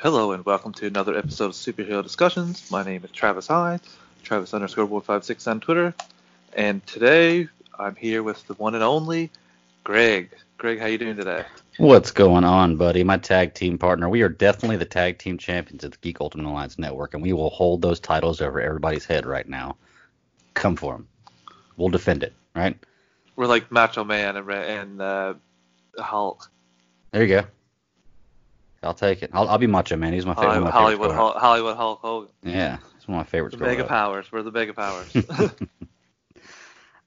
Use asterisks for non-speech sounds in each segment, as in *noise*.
Hello and welcome to another episode of Superhero Discussions. My name is Travis Hyde, Travis underscore 156 on Twitter, and today I'm here with the one and only Greg. Greg, how you doing today? What's going on, buddy? My tag team partner. We are definitely the tag team champions of the Geek Ultimate Alliance Network, and we will hold those titles over everybody's head right now. Come for them. We'll defend it, right? We're like Macho Man and, and uh, Hulk. There you go. I'll take it. I'll, I'll be Macho Man. He's my favorite. Hollywood, my Hollywood, Hulk, Hollywood Hulk Hogan. Yeah, he's one of my favorites. The mega powers. We're the mega powers. *laughs* uh,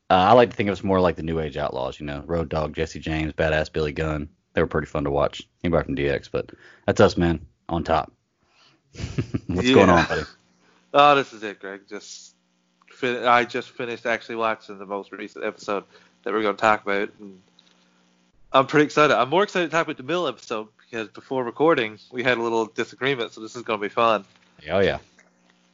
I like to think of us more like the New Age Outlaws. You know, Road Dog, Jesse James, Badass Billy Gunn. They were pretty fun to watch. Anybody from DX, but that's us, man, on top. *laughs* What's Yeah. going on, buddy? *laughs* Oh, this is it, Greg. Just fin- I just finished actually watching the most recent episode that we're going to talk about, and I'm pretty excited. I'm more excited to talk about the Mill episode because before recording we had a little disagreement, so this is going to be fun. Oh yeah.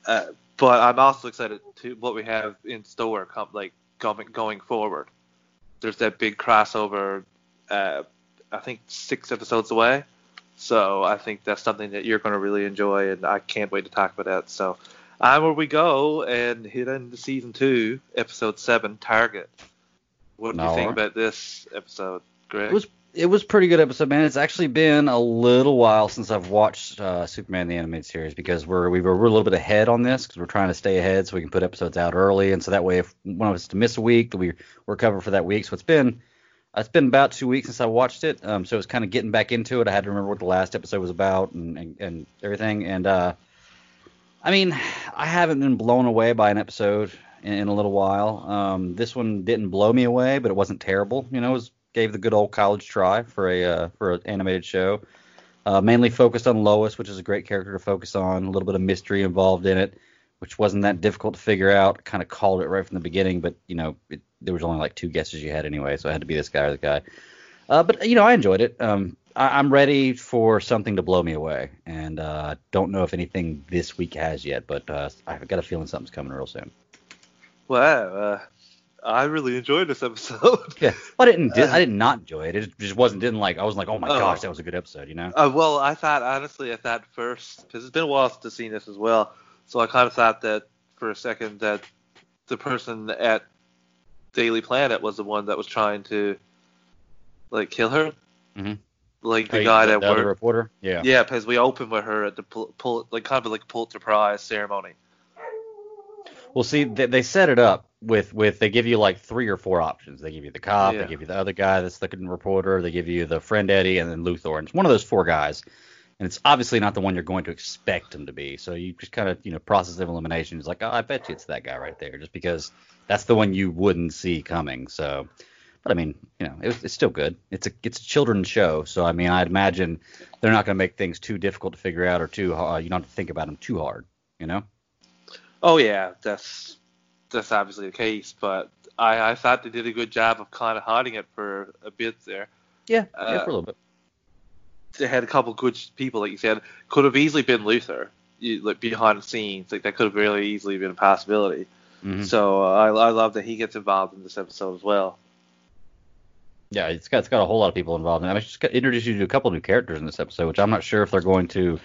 Uh, but I'm also excited to what we have in store, com- like going going forward. There's that big crossover. Uh, I think six episodes away. So I think that's something that you're going to really enjoy, and I can't wait to talk about that. So I'm where we go and hit into season two, episode seven, Target. What do you think about this episode, Greg? It was it was pretty good episode, man. It's actually been a little while since I've watched uh, Superman the animated series because we're we were, we're a little bit ahead on this because we're trying to stay ahead so we can put episodes out early, and so that way if one of us to miss a week, we we're covered for that week. So it's been it's been about two weeks since I watched it, um, so it's kind of getting back into it. I had to remember what the last episode was about and and, and everything, and uh, I mean, I haven't been blown away by an episode in, in a little while. Um, this one didn't blow me away, but it wasn't terrible. You know, it was gave the good old college try for a uh, for an animated show. Uh, mainly focused on Lois, which is a great character to focus on. A little bit of mystery involved in it, which wasn't that difficult to figure out. Kind of called it right from the beginning, but you know, it, there was only like two guesses you had anyway, so it had to be this guy or the guy. Uh, but you know, I enjoyed it. Um, I, I'm ready for something to blow me away, and uh, don't know if anything this week has yet, but uh, I've got a feeling something's coming real soon. wow, uh, I really enjoyed this episode. Yeah, well, I didn't. Di- I did not enjoy it. It just wasn't. Didn't like. I was like, oh my Oh. gosh, that was a good episode. You know. Uh, well, I thought honestly at that first, because it's been a while since I've seen this as well, so I kind of thought that for a second that the person at Daily Planet was the one that was trying to like kill her, Mhm. like the guy that the worked. reporter. Yeah. Yeah, because we opened with her at the pul- pul- like kind of like Pulitzer Prize ceremony. Well, see, they, they set it up with with they give you like three or four options. They give you the cop, Yeah. they give you the other guy that's the reporter, they give you the friend Eddie, and then Luthor. And it's one of those four guys, and it's obviously not the one you're going to expect him to be. So you just kind of you know process of elimination. It's like, oh, I bet you it's that guy right there, just because that's the one you wouldn't see coming. So, but I mean, you know, it, was- it's still good. It's a it's a children's show, so I mean, I'd imagine they're not going to make things too difficult to figure out or too uh, you don't have to think about them too hard. You know. Oh yeah, that's that's obviously the case, but I, I thought they did a good job of kind of hiding it for a bit there. Yeah, Uh, yeah, for a little bit. They had a couple good people, like you said. Could have easily been Luthor, you, like behind the scenes. Like that could have really easily been a possibility. Mhm. So uh, I, I love that he gets involved in this episode as well. Yeah, it's got it's got a whole lot of people involved. And I mean, it's just got, introduced you to a couple new characters in this episode, which I'm not sure if they're going to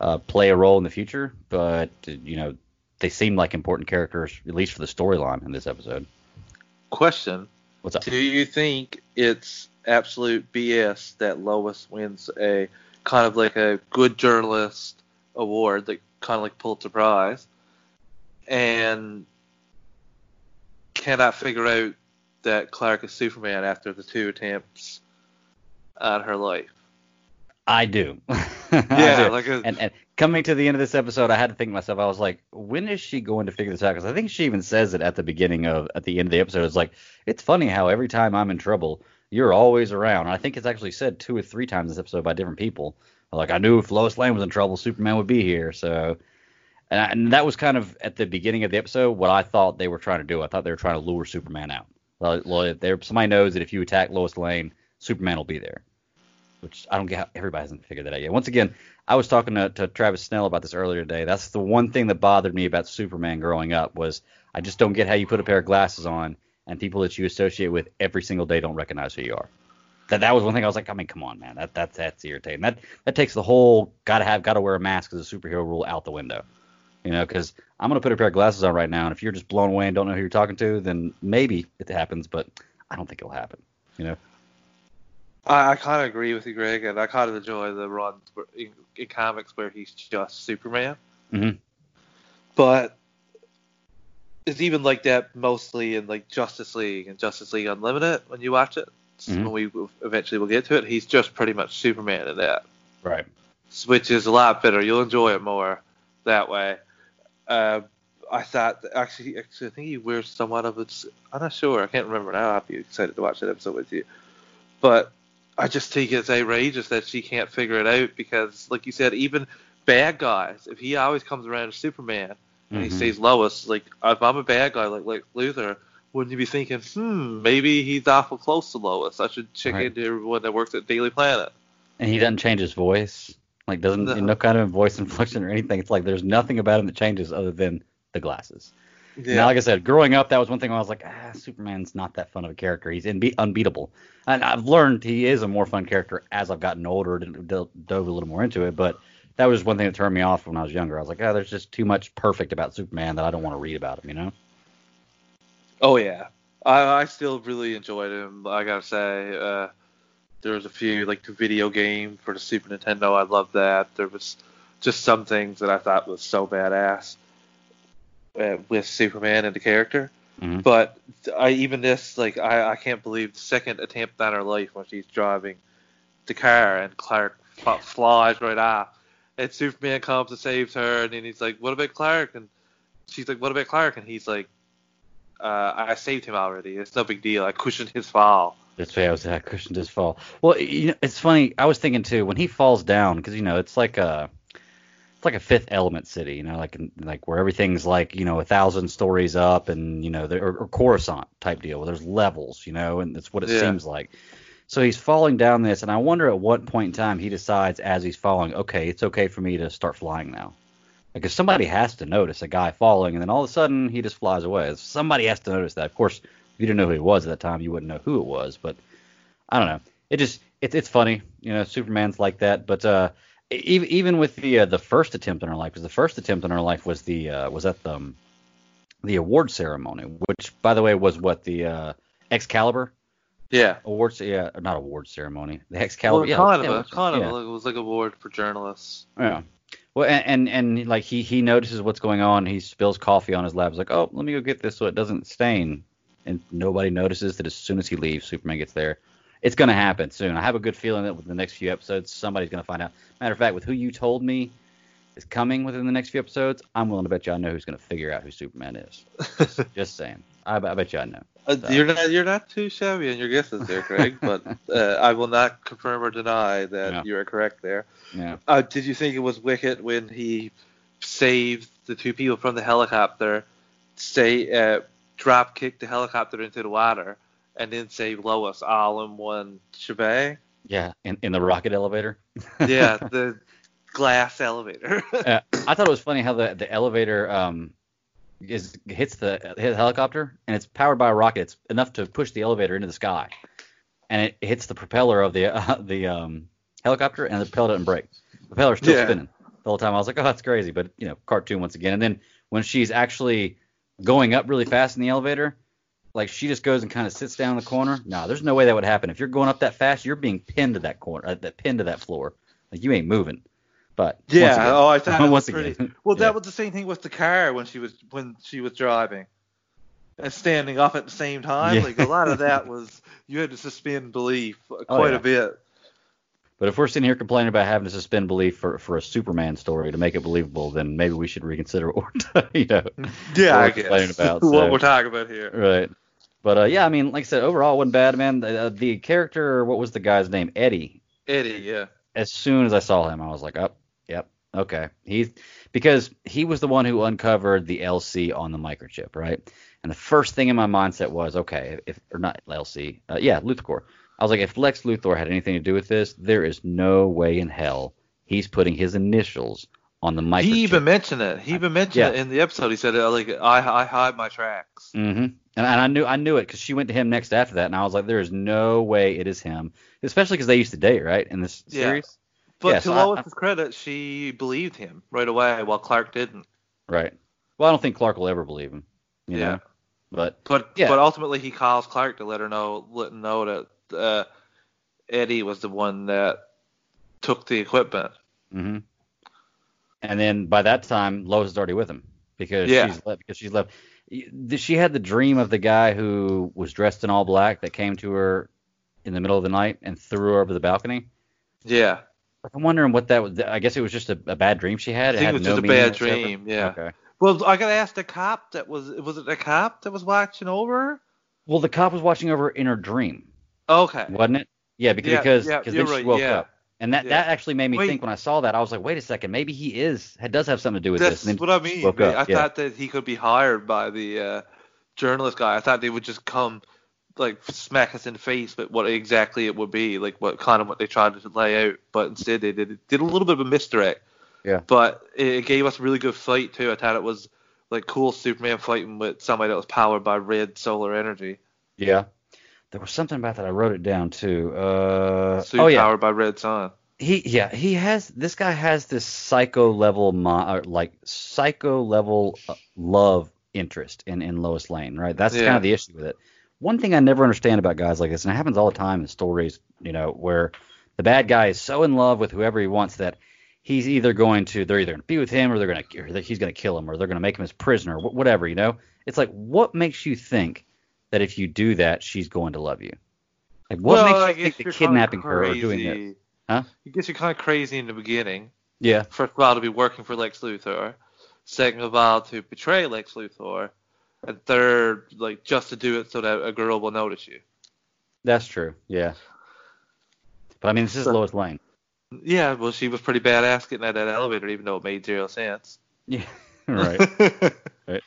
uh, play a role in the future, but you know, they seem like important characters at least for the storyline in this episode. Question: What's up? Do you think it's absolute BS that Lois wins a kind of like a good journalist award, like kind of like Pulitzer Prize, and cannot figure out that Clark is Superman after the two attempts on her life? I do. *laughs* I Yeah, do. like a- and, and coming to the end of this episode, I had to think to myself. I was like, when is she going to figure this out? Because I think she even says it at the beginning of at the end of the episode. It's like it's funny how every time I'm in trouble, you're always around. And I think it's actually said two or three times this episode by different people. Like I knew if Lois Lane was in trouble, Superman would be here. So, and, I, and that was kind of at the beginning of the episode what I thought they were trying to do. I thought they were trying to lure Superman out. Well, well, if there somebody knows that if you attack Lois Lane, Superman will be there which I don't get how everybody hasn't figured that out yet. Once again, I was talking to, to Travis Snell about this earlier today. That's the one thing that bothered me about Superman growing up was I just don't get how you put a pair of glasses on and people that you associate with every single day don't recognize who you are. That that was one thing I was like, I mean, come on, man, that that's that's irritating. That that takes the whole gotta have gotta wear a mask as a superhero rule out the window. You know, because I'm gonna put a pair of glasses on right now, and if you're just blown away and don't know who you're talking to, then maybe it happens, but I don't think it'll happen. You know. I, I kind of agree with you, Greg, and I kind of enjoy the runs in, in comics where he's just Superman. Mhm. But it's even like that mostly in like Justice League and Justice League Unlimited when you watch it. Mhm. When we eventually will get to it, he's just pretty much Superman in that, Right. which is a lot better. You'll enjoy it more that way. Uh, I thought actually, actually, I think he wears somewhat of its. I'm not sure. I can't remember now. I'll be excited to watch that episode with you. But I just think it's outrageous that she can't figure it out because, like you said, even bad guys, if he always comes around as Superman and he Mhm. sees Lois, like if I'm a bad guy like like Luthor, wouldn't you be thinking, hmm, maybe he's awful close to Lois. I should check Right. into everyone that works at Daily Planet. And he doesn't change his voice. Like doesn't No. no, kind of voice inflection or anything. It's like there's nothing about him that changes other than the glasses. Yeah. Now, like I said, growing up, that was one thing I was like, ah, Superman's not that fun of a character. He's unbe- unbeatable. And I've learned he is a more fun character as I've gotten older and dove a little more into it. But that was one thing that turned me off when I was younger. I was like, oh, there's just too much perfect about Superman that I don't want to read about him, you know? Oh yeah, I I still really enjoyed him. I gotta say, uh, there was a few like the video game for the Super Nintendo. I loved that. There was just some things that I thought was so badass uh, with Superman and the character. Mhm. But I even this like I I can't believe the second attempt on her life when she's driving the car and Clark f- flies right off. And Superman comes and saves her, and then he's like, "What about Clark?" And she's like, "What about Clark?" And he's like, uh, I saved him already. It's no big deal. I cushioned his fall. That's why I was I cushioned his fall. Well, you know, it's funny. I was thinking too when he falls down because you know it's like a like a Fifth Element city, you know, like like where everything's like you know a thousand stories up and you know or, or Coruscant type deal where there's levels, you know, and that's what it Yeah. seems like. So he's falling down this, and I wonder at what point in time he decides as he's falling, okay, it's okay for me to start flying now. Because somebody has to notice a guy falling, and then all of a sudden he just flies away. Somebody has to notice that. Of course, if you didn't know who he was at that time, you wouldn't know who it was. But I don't know. It just it's it's funny, you know. Superman's like that, but uh, even even with the uh, the first attempt in her life, because the first attempt in her life was the uh, was at the um, the award ceremony, which by the way was what the uh, Excalibur Yeah. awards, yeah, not award ceremony, the Excalibur, Well, yeah, kind yeah, of kind yeah. of it was like a award for journalists. Yeah. Well, and, and and like he he notices what's going on. He spills coffee on his lap. He's like, oh, let me go get this so it doesn't stain. And nobody notices that as soon as he leaves, Superman gets there. It's gonna happen soon. I have a good feeling that with the next few episodes, somebody's gonna find out. Matter of fact, with who you told me is coming within the next few episodes, I'm willing to bet you I know who's gonna figure out who Superman is. *laughs* Just saying. I, I bet you I know. Uh, So- you're not you're not too shabby in your guesses there, Craig. *laughs* but uh, I will not confirm or deny that Yeah. you are correct there. Yeah. Uh, did you think it was wicked when he saved the two people from the helicopter, say uh, drop kicked the helicopter into the water, and then save Lois all in one shebang? Yeah. In in the rocket elevator. *laughs* Yeah, *laughs* the glass elevator. Uh, I thought it was funny how the the elevator um is hits the hits the helicopter and it's powered by a rocket. It's enough to push the elevator into the sky, and it hits the propeller of the *laughs* uh, the um helicopter and the propeller doesn't break. The propeller's still Yeah. spinning the whole time. I was like, oh, that's crazy, but you know, cartoon once again. And then when she's actually going up really fast in the elevator, like she just goes and kind of sits down in the corner. No, there's no way that would happen. If you're going up that fast, you're being pinned to that corner, uh, that pinned to that floor. Like you ain't moving. But Yeah. again- oh, I thought *laughs* it was once pretty. again, Well, yeah. that was the same thing with the car when she was when she was driving and standing up at the same time. Yeah. Like a lot of that *laughs* was you had to suspend belief quite Oh, yeah. a bit. But if we're sitting here complaining about having to suspend belief for, for a Superman story to make it believable, then maybe we should reconsider what we're, *laughs* you know, Yeah, what I we're complaining guess about. what we're talking about here. Right. But uh, yeah, I mean, like I said, overall it wasn't bad, man. The, uh, the character, what was the guy's name? Eddie. Eddie, yeah. As soon as I saw him, I was like, oh, yep, okay. He's because he was the one who uncovered the LC on the microchip, right? And the first thing in my mindset was, okay, if or not LC, uh, yeah, Luthor. I was like, if Lex Luthor had anything to do with this, there is no way in hell he's putting his initials on the microchip. He even mentioned it. He even mentioned Yeah. it in the episode. He said, uh, like, I, I hide my tracks. Mm-hmm. And, and I knew I knew it because she went to him next after that, and I was like, there is no way it is him, especially because they used to date, right, in this Yeah. series. But Yeah, to so Lois's credit, she believed him right away, while Clark didn't. Right. Well, I don't think Clark will ever believe him. You Yeah. know. But But Yeah. but ultimately, he calls Clark to let her know, let him know that uh, Eddie was the one that took the equipment. Mm-hmm. And then by that time, Lois is already with him because Yeah. she's left. Because she's left. She had the dream of the guy who was dressed in all black that came to her in the middle of the night and threw her over the balcony. Yeah, I'm wondering what that was. I guess it was just a, a bad dream she had. I think had it was no just a bad dream. Yeah. Okay. Well, I gotta ask the cop that was was it the cop that was watching over her? Well, the cop was watching over her in her dream, Okay. wasn't it? Yeah, because Yeah, because yeah, because then she right, woke yeah. up, and that Yeah. that actually made me Wait. think when I saw that I was like, wait a second, maybe he is does have something to do with That's this. Then what I mean. up, I yeah. thought that he could be hired by the uh, journalist guy. I thought they would just come like smack us in the face with what exactly it would be, like what kind of what they tried to lay out. But instead they did did a little bit of a misdirect. Yeah. But it gave us a really good fight too. I thought it was like cool Superman fighting with somebody that was powered by red solar energy. Yeah. There was something about that. I wrote it down too. Uh, Suit oh yeah, powered by red sun. he yeah he has this guy has this psycho level mo- like psycho level uh, love interest in in Lois Lane, right? That's Yeah. kind of the issue with it. One thing I never understand about guys like this, and it happens all the time in stories, you know, where the bad guy is so in love with whoever he wants that he's either going to they're either going to be with him or they're going to he's going to kill him or they're going to make him his prisoner, wh- whatever, you know. It's like what makes you think that if you do that she's going to love you? Like what well, makes you think that kidnapping her or doing this? Huh? I guess you're kind of crazy in the beginning. Yeah. First of all, to be working for Lex Luthor. Second of all, to betray Lex Luthor. And third, like just to do it so that a girl will notice you. That's true. Yeah. But I mean, this is So- Lois Lane. Yeah, well, she was pretty badass getting out of that elevator, even though it made zero sense. Yeah. *laughs* *laughs* right. right.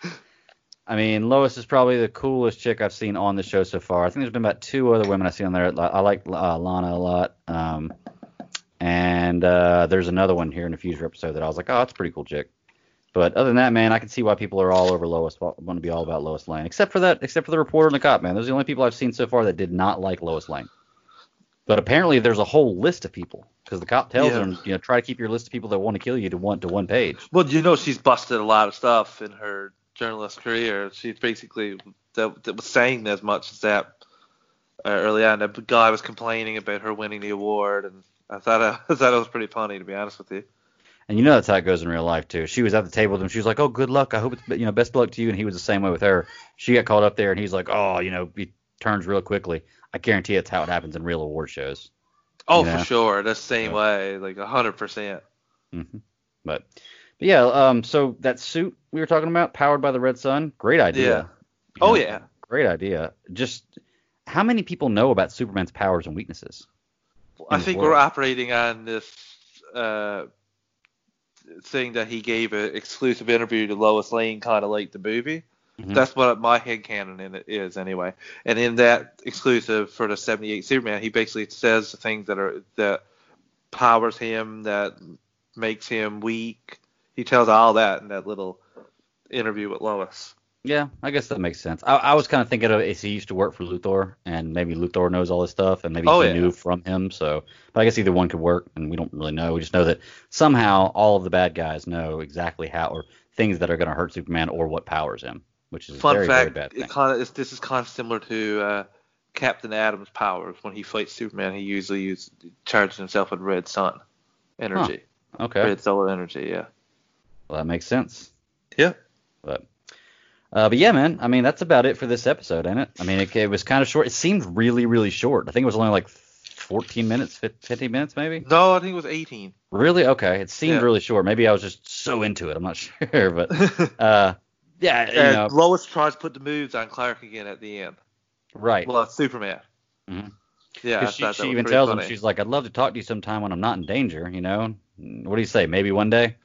I mean, Lois is probably the coolest chick I've seen on the show so far. I think there's been about two other women I've seen on there. I like uh, Lana a lot. Um, and uh, there's another one here in a future episode that I was like, oh, that's a pretty cool chick. But other than that, man, I can see why people are all over Lois, want to be all about Lois Lane, except for that, except for the reporter and the cop, man. Those are the only people I've seen so far that did not like Lois Lane. But apparently, there's a whole list of people because the cop tells Yeah. them, you know, try to keep your list of people that want to kill you to one to one page. Well, you know, she's busted a lot of stuff in her journalist career. She basically that, that was saying as much as that uh, early on. The guy was complaining about her winning the award, and I thought *laughs* I, thought it was pretty funny, to be honest with you. And you know that's how it goes in real life too. She was at the table with him. She was like, "Oh, good luck. I hope it's you know best luck to you." And he was the same way with her. She got called up there, and he's like, "Oh, you know," he turns real quickly. I guarantee that's how it happens in real award shows. Oh, Yeah. for sure, the same Yeah. way, like a hundred percent. hmm But, but yeah, um, so that suit we were talking about, powered by the red sun, great idea. Yeah. You Oh know, yeah. great idea. Just how many people know about Superman's powers and weaknesses? I think we're operating on this uh, thing that he gave an exclusive interview to Lois Lane, kind of like the movie. Mhm. That's what my headcanon in it is, anyway. And in that exclusive for the '78 Superman, he basically says the things that are that powers him, that makes him weak. He tells all that in that little interview with Lois. Yeah, I guess that makes sense. I, I was kind of thinking of is he used to work for Luthor, and maybe Luthor knows all this stuff, and maybe Oh, he yeah. knew from him. So, but I guess either one could work, and we don't really know. We just know that somehow all of the bad guys know exactly how or things that are going to hurt Superman or what powers him, which is a Fun very fact: very bad thing. it kind of this is kind of similar to uh, Captain Atom's powers. When he fights Superman, he usually uses charges himself with red sun energy, Okay, red solar energy. Yeah. Well that makes sense. Yeah. But uh, but yeah, man. I mean, that's about it for this episode, ain't it? I mean, it, it was kind of short. It seemed really, really short. I think it was only like 14 minutes, 15 minutes, maybe. No, I think it was 18. Really? Okay. It seemed Yeah. really short. Maybe I was just so into it. I'm not *laughs* sure, but *laughs* uh, yeah, you know, Lois tries to put the moves on Clark again at the end. right. Well, Superman. Mhm. Yeah, she, she even tells funny. him, she's like, "I'd love to talk to you sometime when I'm not in danger." You know? What do you say? Maybe one day.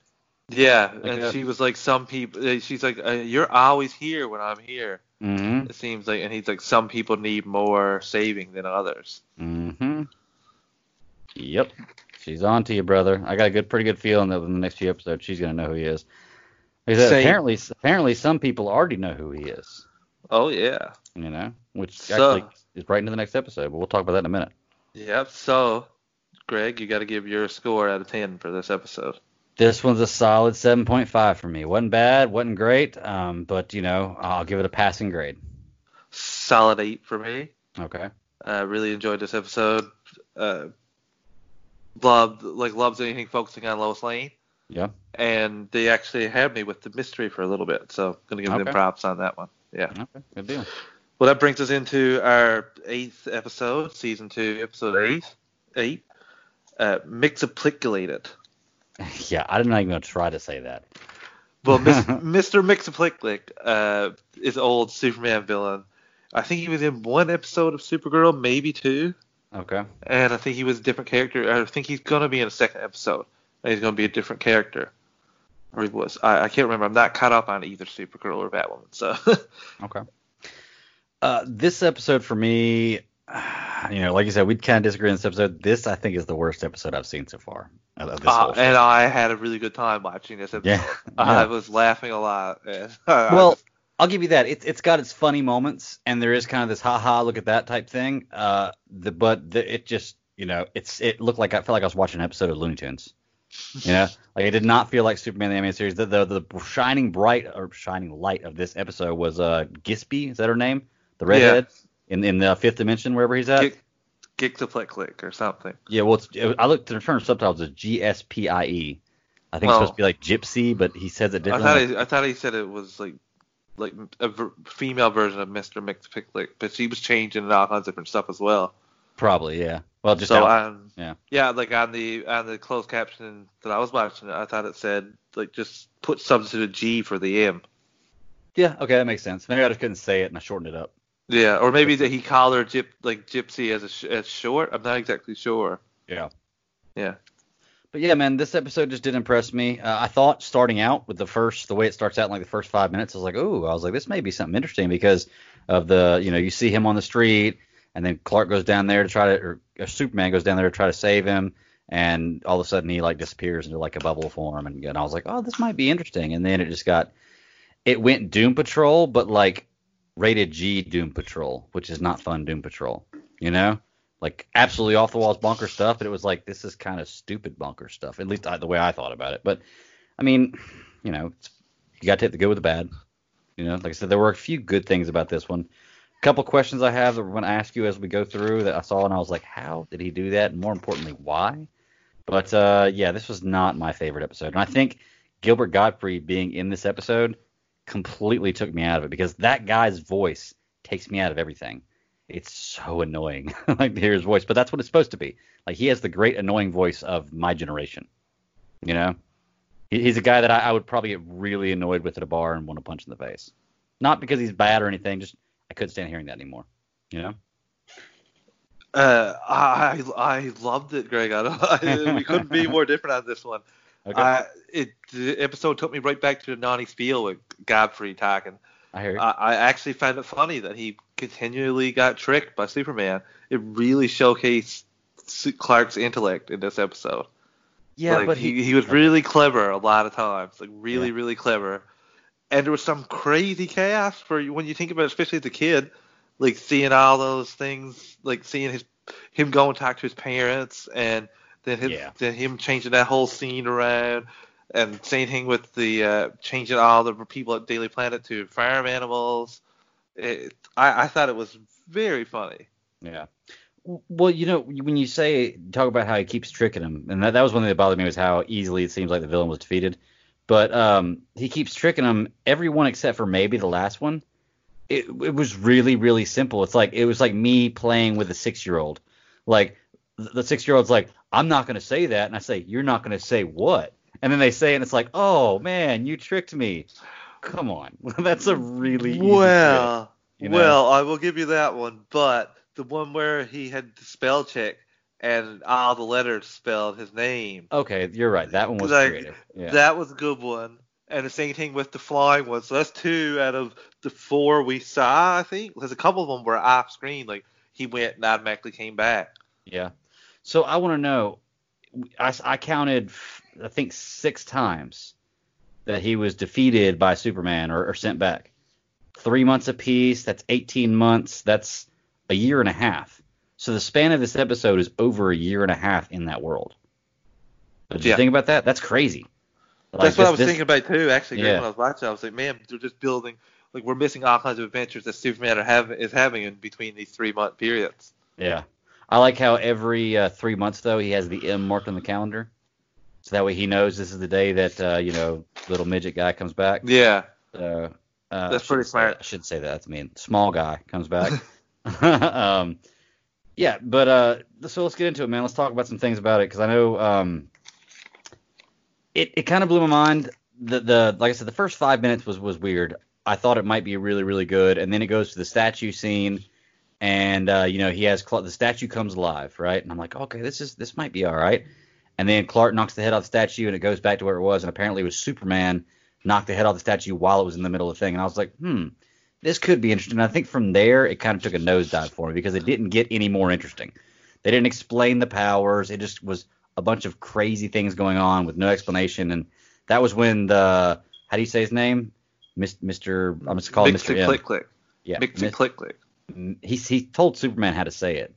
Yeah, Like and that. she was like, some people. uh, She's like, uh, you're always here when I'm here. Mm-hmm. It seems like, and he's like, some people need more saving than others. Mm-hmm. Yep. She's on to you, brother. I got a good, pretty good feeling that in the next few episodes she's gonna know who he is. Said, Same. apparently, apparently, some people already know who he is. Oh yeah. You know, which So- actually is right into the next episode. But we'll talk about that in a minute. Yep. So, Greg, you got to give your score out of ten for this episode. This one's a solid 7.5 for me. wasn't bad, wasn't great, um, but you know, I'll give it a passing grade. Solid eight for me. Okay. Uh, really enjoyed this episode. Uh, loved like loves anything focusing on Lois Lane, Yeah. and they actually had me with the mystery for a little bit. So I'm gonna give Okay. them props on that one. Yeah. Okay. Good deal. Well, that brings us into our eighth episode, season two, episode eight. Eight. Uh, Mxyzpixilated. *laughs* yeah, I'm not even gonna try to say that. Well, Mr. *laughs* Mxyzptlk uh, is old Superman villain. I think he was in one episode of Supergirl, maybe two, Okay. and I think he was a different character. I think he's gonna be in a second episode, and he's gonna be a different character. Or he was. I, I can't remember. I'm not caught up on either Supergirl or Batwoman. So. *laughs* Okay. Uh, this episode for me, *sighs* you know, like you said, we kind of disagree on this episode. This I think is the worst episode I've seen so far. Of of this Uh, whole and I had a really good time watching this episode. Yeah. *laughs* I was laughing a lot. *laughs* well, I'll give you that. It's it's got its funny moments, and there is kind of this ha ha look at that type thing. Uh, the but the, it just you know it's it looked like I felt like I was watching an episode of Looney Tunes. You know, *laughs* like it did not feel like Superman the animated series. The, the the shining bright or shining light of this episode was uh Gispy. Is that her name? The redhead in in the fifth dimension wherever he's at. Gick, Gick or something. Yeah, well, it's, it, I looked to the term subtitles as G S P I E. I think it's Oh. supposed to be like gypsy, but he says it I differently. thought he, I thought he said it was like like a ver- female version of Mr. Mxyzptlk, but she was changing all kinds of different stuff as well. Probably, yeah. Well, just so how- um, yeah. yeah, like on the on the closed caption that I was watching, I thought it said like just put substitute a G for the M. Yeah, okay, that makes sense. Maybe I just couldn't say it and I shortened it up. Yeah, or maybe that he called her gyp, like Gypsy as a sh- as short. I'm not exactly sure. Yeah. Yeah. But yeah, man, this episode just did impress me. Uh, I thought starting out with the first, the way it starts out in like the first five minutes, I was like, oh, I was like, this may be something interesting because of the, you know, you see him on the street, and then Clark goes down there to try to, or, or Superman goes down there to try to save him, and all of a sudden he like disappears into like a bubble form, and, and I was like, oh, this might be interesting, and then it just got, it went Doom Patrol, but like rated G Doom Patrol, which is not fun Doom Patrol, you know? Like absolutely off the walls bonker stuff, but it was like this is kind of stupid bonker stuff. At least I, the way I thought about it. But I mean, you know, you got to take the good with the bad. You know, like I said, there were a few good things about this one. A couple questions I have that we're going to ask you as we go through that I saw and I was like, how did he do that? And more importantly, why? But uh, yeah, this was not my favorite episode, and I think Gilbert Godfrey being in this episode completely took me out of it because that guy's voice takes me out of everything. It's so annoying, *laughs* like to hear his voice, but that's what it's supposed to be. Like he has the great annoying voice of my generation. You know, He- he's a guy that I, I would probably get really annoyed with at a bar and want to punch in the face. Not because he's bad or anything, just I couldn't stand hearing that anymore. You know? Uh, I I loved it, Greg. I don't, *laughs* we couldn't be more different on this one. Okay. Uh, it the episode took me right back to the Nani Spiel with Gottfried talking. I hear you. I, I actually found it funny that he continually got tricked by Superman. It really showcased Clark's intellect in this episode. Yeah, like, but he, he, he was really clever a lot of times, like really really clever. And there was some crazy chaos for you when you think about, it, especially as a kid, like seeing all those things, like seeing his him go and talk to his parents, and then his, Yeah. then him changing that whole scene around, and same thing with the uh, changing all the people at Daily Planet to farm animals. It, I I thought it was very funny. Yeah. Well, you know, when you say talk about how he keeps tricking him, and that, that was one thing that bothered me was how easily it seems like the villain was defeated. But um, he keeps tricking him. Everyone except for maybe the last one. It it was really really simple. It's like it was like me playing with a six year old. Like the six year old's like, I'm not gonna say that, and I say, You're not gonna say what? And then they say, it, and it's like, Oh man, you tricked me. Come on, *laughs* that's a really easy trick. Well, you know? well, I will give you that one, but the one where he had the spell check and all the letters spelled his name, Okay, you're right. That one was Like, creative. Yeah. that was a good one. And the same thing with the flying one. So that's two out of the four we saw, I think. There's a couple of them were off screen, like he went and automatically came back. Yeah. So I want to know. I, I counted, I think, six times that he was defeated by Superman or, or sent back. Three months apiece. That's 18 months. That's a year and a half. So the span of this episode is over a year and a half in that world. Did you think about that? That's crazy. Like, that's what this- I was this- thinking about too. Actually, Yeah. when I was watching, I was like, man, they're just building. Like we're missing all kinds of adventures that Superman are have, is having in between these three month periods. Yeah. I like how every uh, three months though he has the M marked on the calendar, so that way he knows this is the day that uh, you know little midget guy comes back. Yeah. So, uh, That's pretty should say- smart. I should say that. That's mean. Small guy comes back. *laughs* *laughs* um, yeah, but uh, so let's get into it, man. Let's talk about some things about it because I know um, it it kind of blew my mind. The the like I said, the first five minutes was was weird. I thought it might be really really good, and then it goes to the statue scene, and uh, you know he has Cla- the statue comes alive, right? And I'm like, okay, this is this might be all right. And then Clark knocks the head off the statue, and it goes back to where it was, and apparently it was Superman knocked the head off the statue while it was in the middle of the thing, and I was like, hmm, this could be interesting. And I think from there it kind of took a nosedive for me because it didn't get any more interesting. They didn't explain the powers. It just was a bunch of crazy things going on with no explanation, and that was when the how do you say his name, Mr. I'm just to call Mr. click click. Yeah, Mr. Click click. He he told Superman how to say it.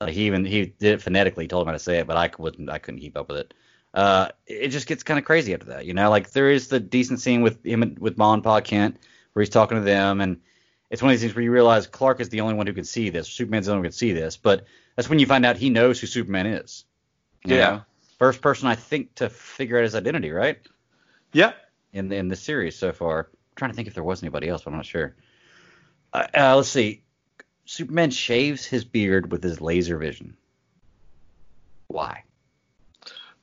Like he even he did it phonetically, told him how to say it, but I wasn't I couldn't keep up with it. Uh, it just gets kind of crazy after that, you know. Like there is the decent scene with him and- with Ma and Pa Kent where he's talking to them, and it's one of these things where you realize Clark is the only one who can see this. Superman's the only one who can see this, but that's when you find out he knows who Superman is. Yeah. know? First person I think to figure out his identity, right? Yeah. in in the series so far. I'm trying to think if there was anybody else, but I'm not sure. Uh, uh, let's see. Superman shaves his beard with his laser vision. Why?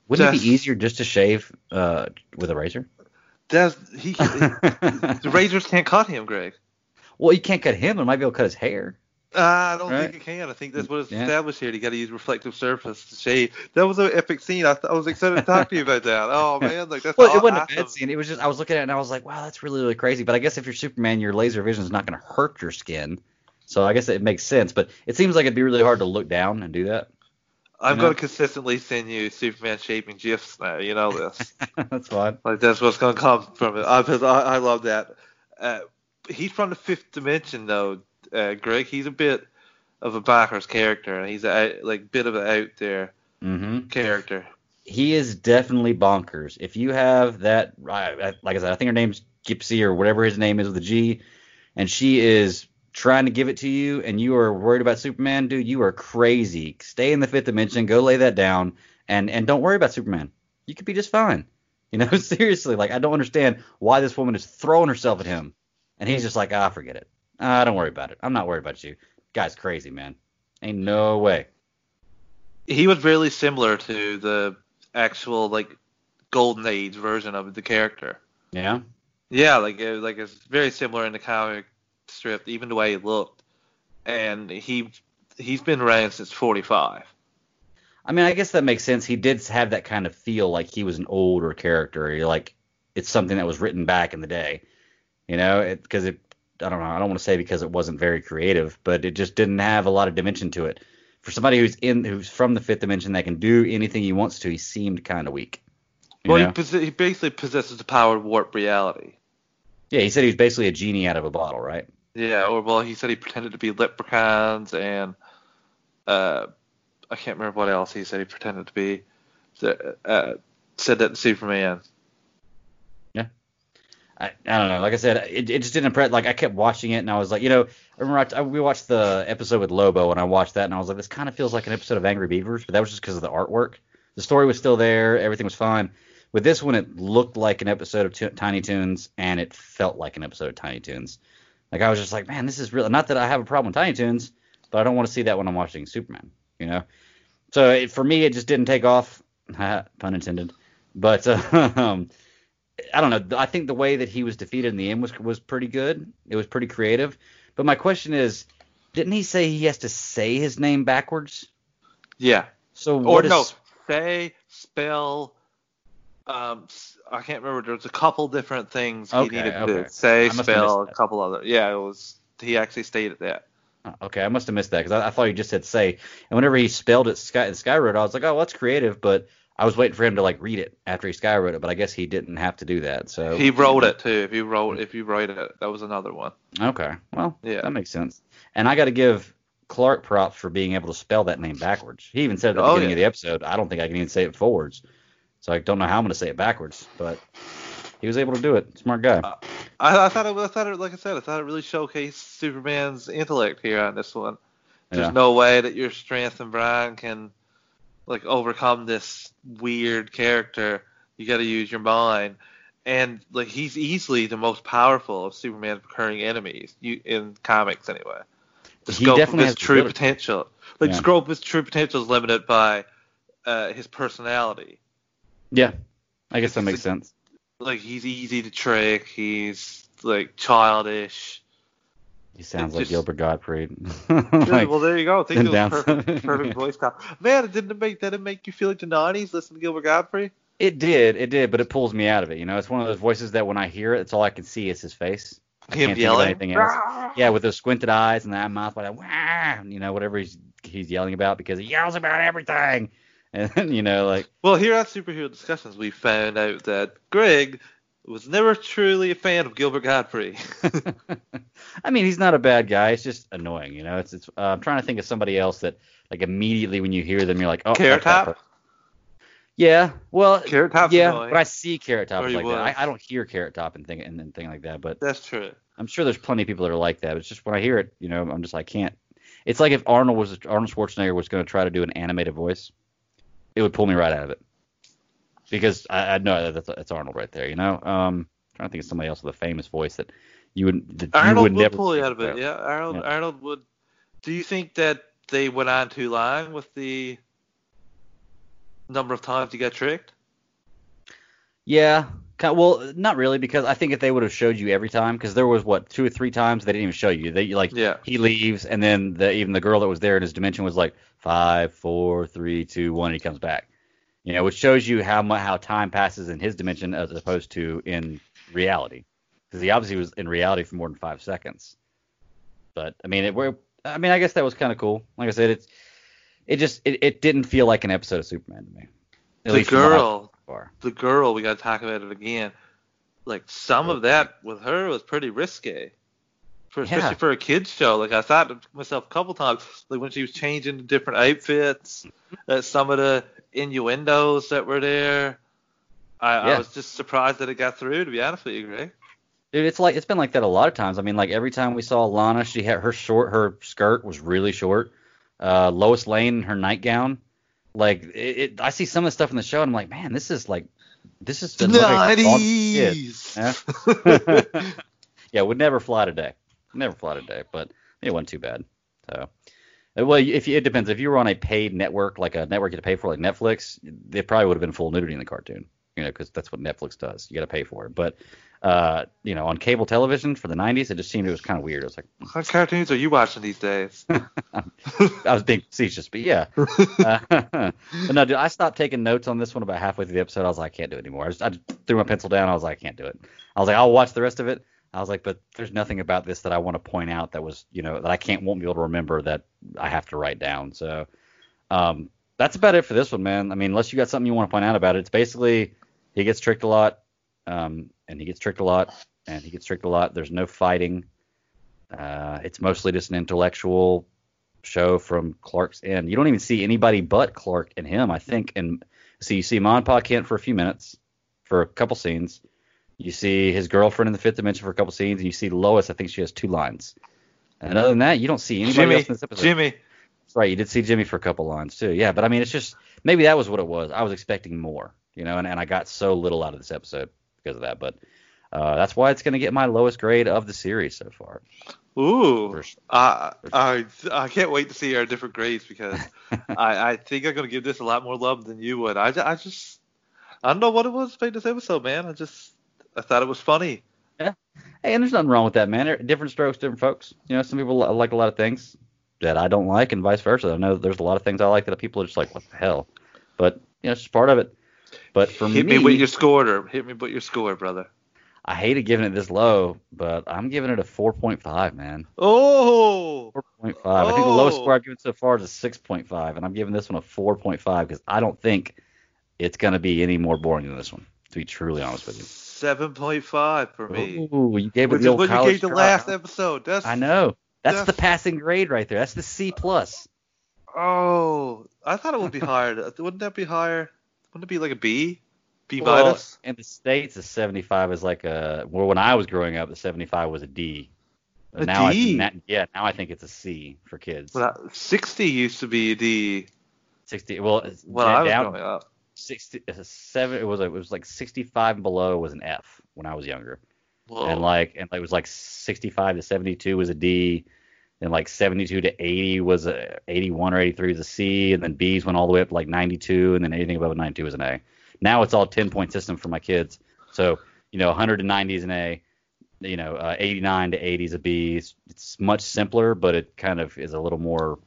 Wouldn't it be easier just to shave uh, with a razor? Does he? *laughs* the razors can't cut him, Greg. well, you can't cut him, it might be able to cut his hair. Uh, I don't Right. think it can. I think that's what it's Yeah. established here. You got to use reflective surface to shave. That was an epic scene. I, th- I was excited to talk to you about that. Oh *laughs* man, like that's Well, it wasn't a bad scene. It was just I was looking at it and I was like, wow, that's really really crazy. But I guess if you're Superman, your laser vision is not going to hurt your skin. So I guess it makes sense. But it seems like it'd be really hard to look down and do that. I'm you going to consistently send you Superman shaping gifs now. You know this. *laughs* that's fine. like that's what's going to come from it. I, I, I love that. Uh, he's from the fifth dimension though, uh, Greg. He's a bit of a backwards character, and he's a like bit of an out there Mm-hmm. character. he is definitely bonkers. If you have that, like I said, I think her name's Gypsy or whatever his name is with a G, and she is trying to give it to you, and you are worried about Superman, dude, you are crazy. Stay in the fifth dimension, go lay that down, and and don't worry about Superman. You could be just fine. *laughs* You know, seriously, like I don't understand why this woman is throwing herself at him, and he's just like, ah, forget it. Ah, don't worry about it. I'm not worried about you. Guy's crazy, man. Ain't no way. He was really similar to the actual like Golden Age version of the character. Yeah. Yeah, like it, like it's very similar in the comic strip, even the way he looked. And he he's been around since 45. I mean, I guess that makes sense. He did have that kind of feel like he was an older character, like it's something that was written back in the day, you know, because it, I don't know, I don't want to say because it wasn't very creative, but it just didn't have a lot of dimension to it. for somebody who's in who's from the fifth dimension that can do anything he wants to, he seemed kind of weak. Well, he, possess- he basically possesses the power to warp reality. yeah, he said he was basically a genie out of a bottle, right? Yeah, or well, he said he pretended to be leprechauns and uh, I can't remember what else he said he pretended to be. So, Uh, said that to Superman. Yeah. I, I don't know. Like I said, it, it just didn't impress. Like I kept watching it, and I was like, you know, I remember I, I- we watched the episode with Lobo, and I watched that, and I was like, this kind of feels like an episode of Angry Beavers, but that was just because of the artwork. The story was still there, everything was fine. With this one, it looked like an episode of T- Tiny Toons, and it felt like an episode of Tiny Toons. Like I was just like, man, this is real. Not that I have a problem with Tiny Toons, but I don't want to see that when I'm watching Superman. You know. So it, for me, it just didn't take off. *laughs* pun intended. But *laughs* um, I don't know. I think the way that he was defeated in the end was was pretty good. It was pretty creative. But my question is, didn't he say he has to say his name backwards? Yeah. So Or is no, say, spell. Um, I can't remember. There was a couple different things he Okay, needed to okay. do. Say, I must have spell, a couple other. Yeah, it was. He actually stated that. Oh, Okay, I must have missed that because I, I thought you just said say. And whenever he spelled it Sky in Skyroad, I was like, oh, well, that's creative. But I was waiting for him to like read it after he Skywrote it. But I guess he didn't have to do that. So He wrote it too. If you wrote, if you write it, that was another one. Okay, well, Yeah. that makes sense. And I got to give Clark props for being able to spell that name backwards. He even said at the Oh, beginning yeah. of the episode, I don't think I can even say it forwards. So I don't know how I'm going to say it backwards, but he was able to do it. Smart guy. I, I thought it. I thought it. Like I said, I thought it really showcased Superman's intellect here on this one. There's Yeah. no way that your strength and Brian can like overcome this weird character. You got to use your mind, and like he's easily the most powerful of Superman's recurring enemies. You in comics anyway. The He scope definitely of his has true potential, like Yeah. scope of his true potential is limited by uh, his personality. Yeah, I guess that makes sense. Like he's easy to trick. He's like childish. He sounds It's like just- Gilbert Gottfried. Yeah, *laughs* well, there you go. I think it was perfect, perfect voice cop. Man, it didn't make that didn't make you feel like the '90s listening to Gilbert Gottfried. it did, it did, but it pulls me out of it. You know, it's one of those voices that when I hear it, it's all I can see is his face. I Him can't yelling. think of anything else. Yeah, with those squinted eyes and that mouth, like wah, you know, whatever he's he's yelling about because he yells about everything. *laughs* And you know, like Well, here at Superhero Discussions, we found out that Greg was never truly a fan of Gilbert Gottfried. *laughs* I mean, he's not a bad guy. It's just annoying, you know. It's it's. Uh, I'm trying to think of somebody else that like immediately when you hear them, you're like, oh, Carrot Top? Yeah, well, Carrot Top's yeah, annoying. but I see Carrot Top he like that. I, I don't hear Carrot Top and thing and, and thing like that, but That's true. I'm sure there's plenty of people that are like that. But it's just when I hear it, you know, I'm just like can't. It's like if Arnold was Arnold Schwarzenegger was going to try to do an animated voice, it would pull me right out of it because I, I know that's that's Arnold right there. You know, um, trying to think of somebody else with a famous voice that you would that you Arnold would would never pull you out of it. Yeah, Arnold. Yeah. Arnold would. Do you think that they went on too long with the number of times he got tricked? Yeah. Well, not really, because I think if they would have showed you every time, because there was what two or three times they didn't even show you. They like Yeah. he leaves, and then the, even the girl that was there in his dimension was like five, four, three, two, one. And he comes back. You know, which shows you how mu how time passes in his dimension as opposed to in reality, because he obviously was in reality for more than five seconds. But I mean, it were. I mean, I guess that was kind of cool. Like I said, it's it just it, it didn't feel like an episode of Superman to me. At the least from what I've girl, far. the girl, we got to talk about it again. Like some of that with her was pretty risque, for especially Yeah. for a kids show. Like I thought to myself a couple times, like when she was changing to different outfits, that some of the innuendos that were there. I, I was just surprised that it got through. To be honest with you, Greg. Dude, it's like it's been like that a lot of times. I mean, like every time we saw Lana, she had her short, her skirt was really short. Uh, Lois Lane, her nightgown, like it, it, I see some of the stuff in the show, and I'm like, man, this is like, this is the Yeah. *laughs* yeah, would never fly today. Never fly today, but it wasn't too bad. So, uh, well, if you, it depends. If you were on a paid network, like a network you had to pay for, like Netflix, it probably would have been full nudity in the cartoon. You know, because that's what Netflix does. You got to pay for it. But, uh, you know, on cable television for the '90s, it just seemed it was kind of weird. I was like, What cartoons are you watching these days? *laughs* I was being facetious, but yeah. *laughs* Uh, *laughs* but no, dude, I stopped taking notes on this one about halfway through the episode. I was like, I can't do it anymore. I just, I just threw my pencil down. I was like, I can't do it. I was like, I'll watch the rest of it. I was like, but there's nothing about this that I want to point out that was, you know, that I can't won't be able to remember that I have to write down. So, um, that's about it for this one, man. I mean, unless you got something you want to point out about it, it's basically he gets tricked a lot, um, and he gets tricked a lot, and he gets tricked a lot. There's no fighting. Uh, it's mostly just an intellectual show from Clark's end. You don't even see anybody but Clark and him, I think. And so you see Monpa Kent for a few minutes, for a couple scenes. You see his girlfriend in the fifth dimension for a couple scenes, and you see Lois. I think she has two lines. And other than that, you don't see anybody Jimmy, else in this episode. Jimmy. That's right. You did see Jimmy for a couple lines too. Yeah, but I mean, it's just maybe that was what it was. I was expecting more, you know, and, and I got so little out of this episode because of that. But uh, that's why it's going to get my lowest grade of the series so far. Ooh, For sure. I, I I can't wait to see our different grades because *laughs* I, I think I'm gonna give this a lot more love than you would. I, I just I don't know what it was about this episode, man. I just I thought it was funny. Yeah. Hey, and there's nothing wrong with that, man. Different strokes, different folks. You know, some people like a lot of things that I don't like, and vice versa. I know there's a lot of things I like that people are just like, what the hell? But you know, it's just part of it. But for Hit me, with your score, hit me with your score, brother. I hated giving it this low, but I'm giving it a 4.5, man. Oh, 4.5. I think the lowest Oh. score I've given so far is a 6.5, and I'm giving this one a 4.5 because I don't think it's going to be any more boring than this one, to be truly honest with you. seven point five for me. Ooh, you gave it Which the is old what you gave the last huh? episode. That's I know. That's the passing grade right there. That's the C plus. Oh, I thought it would be higher. *laughs* Wouldn't that be higher? Wouldn't it be like a B? B Well, minus? in the states, a 75 is like a. Well, when I was growing up, the 75 was a D. A now D? I, yeah, now I think it's a C for kids. Well, 60 used to be a D 60. Well, down, I was growing up. 60 uh, seven. It was it was like 65 and below was an F when I was younger, Whoa. and like and it was like 65 to 72 was a D, and like 72 to 80 was a 81 or 83 was a C, and then B's went all the way up to like 92, and then anything above a 92 was an A. Now it's all 10 point system for my kids, so you know 190 is an A, you know uh, 89 to 80 is a B. It's, it's much simpler, but it kind of is a little more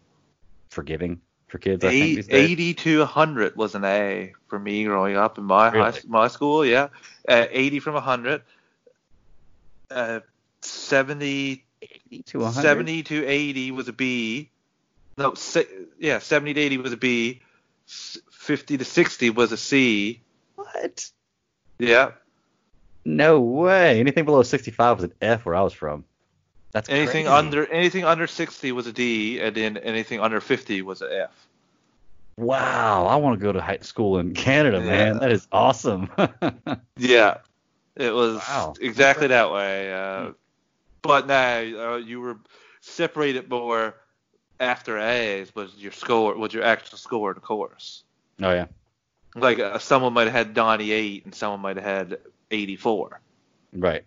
forgiving for kids. I think Eight- these days. 80 to 100 was an A for me growing up in my high, Really? my school. Yeah, uh, 80 from 100. Uh, 70 80 to 100. 70 to 80 was a B. No, se- yeah, 70 to 80 was a B. 50 to 60 was a C. What? Yeah. No way. Anything below 65 was an F where I was from. That's Anything crazy. under anything under 60 was a D, and then anything under 50 was an F. Wow, I want to go to high school in Canada, man. That is awesome. *laughs* Yeah, it was Wow. exactly that way. Uh, but now uh, you were separated more after A's was your score, was your actual score in the course. oh yeah, Like uh, someone might have had 98 and someone might have had 84. right.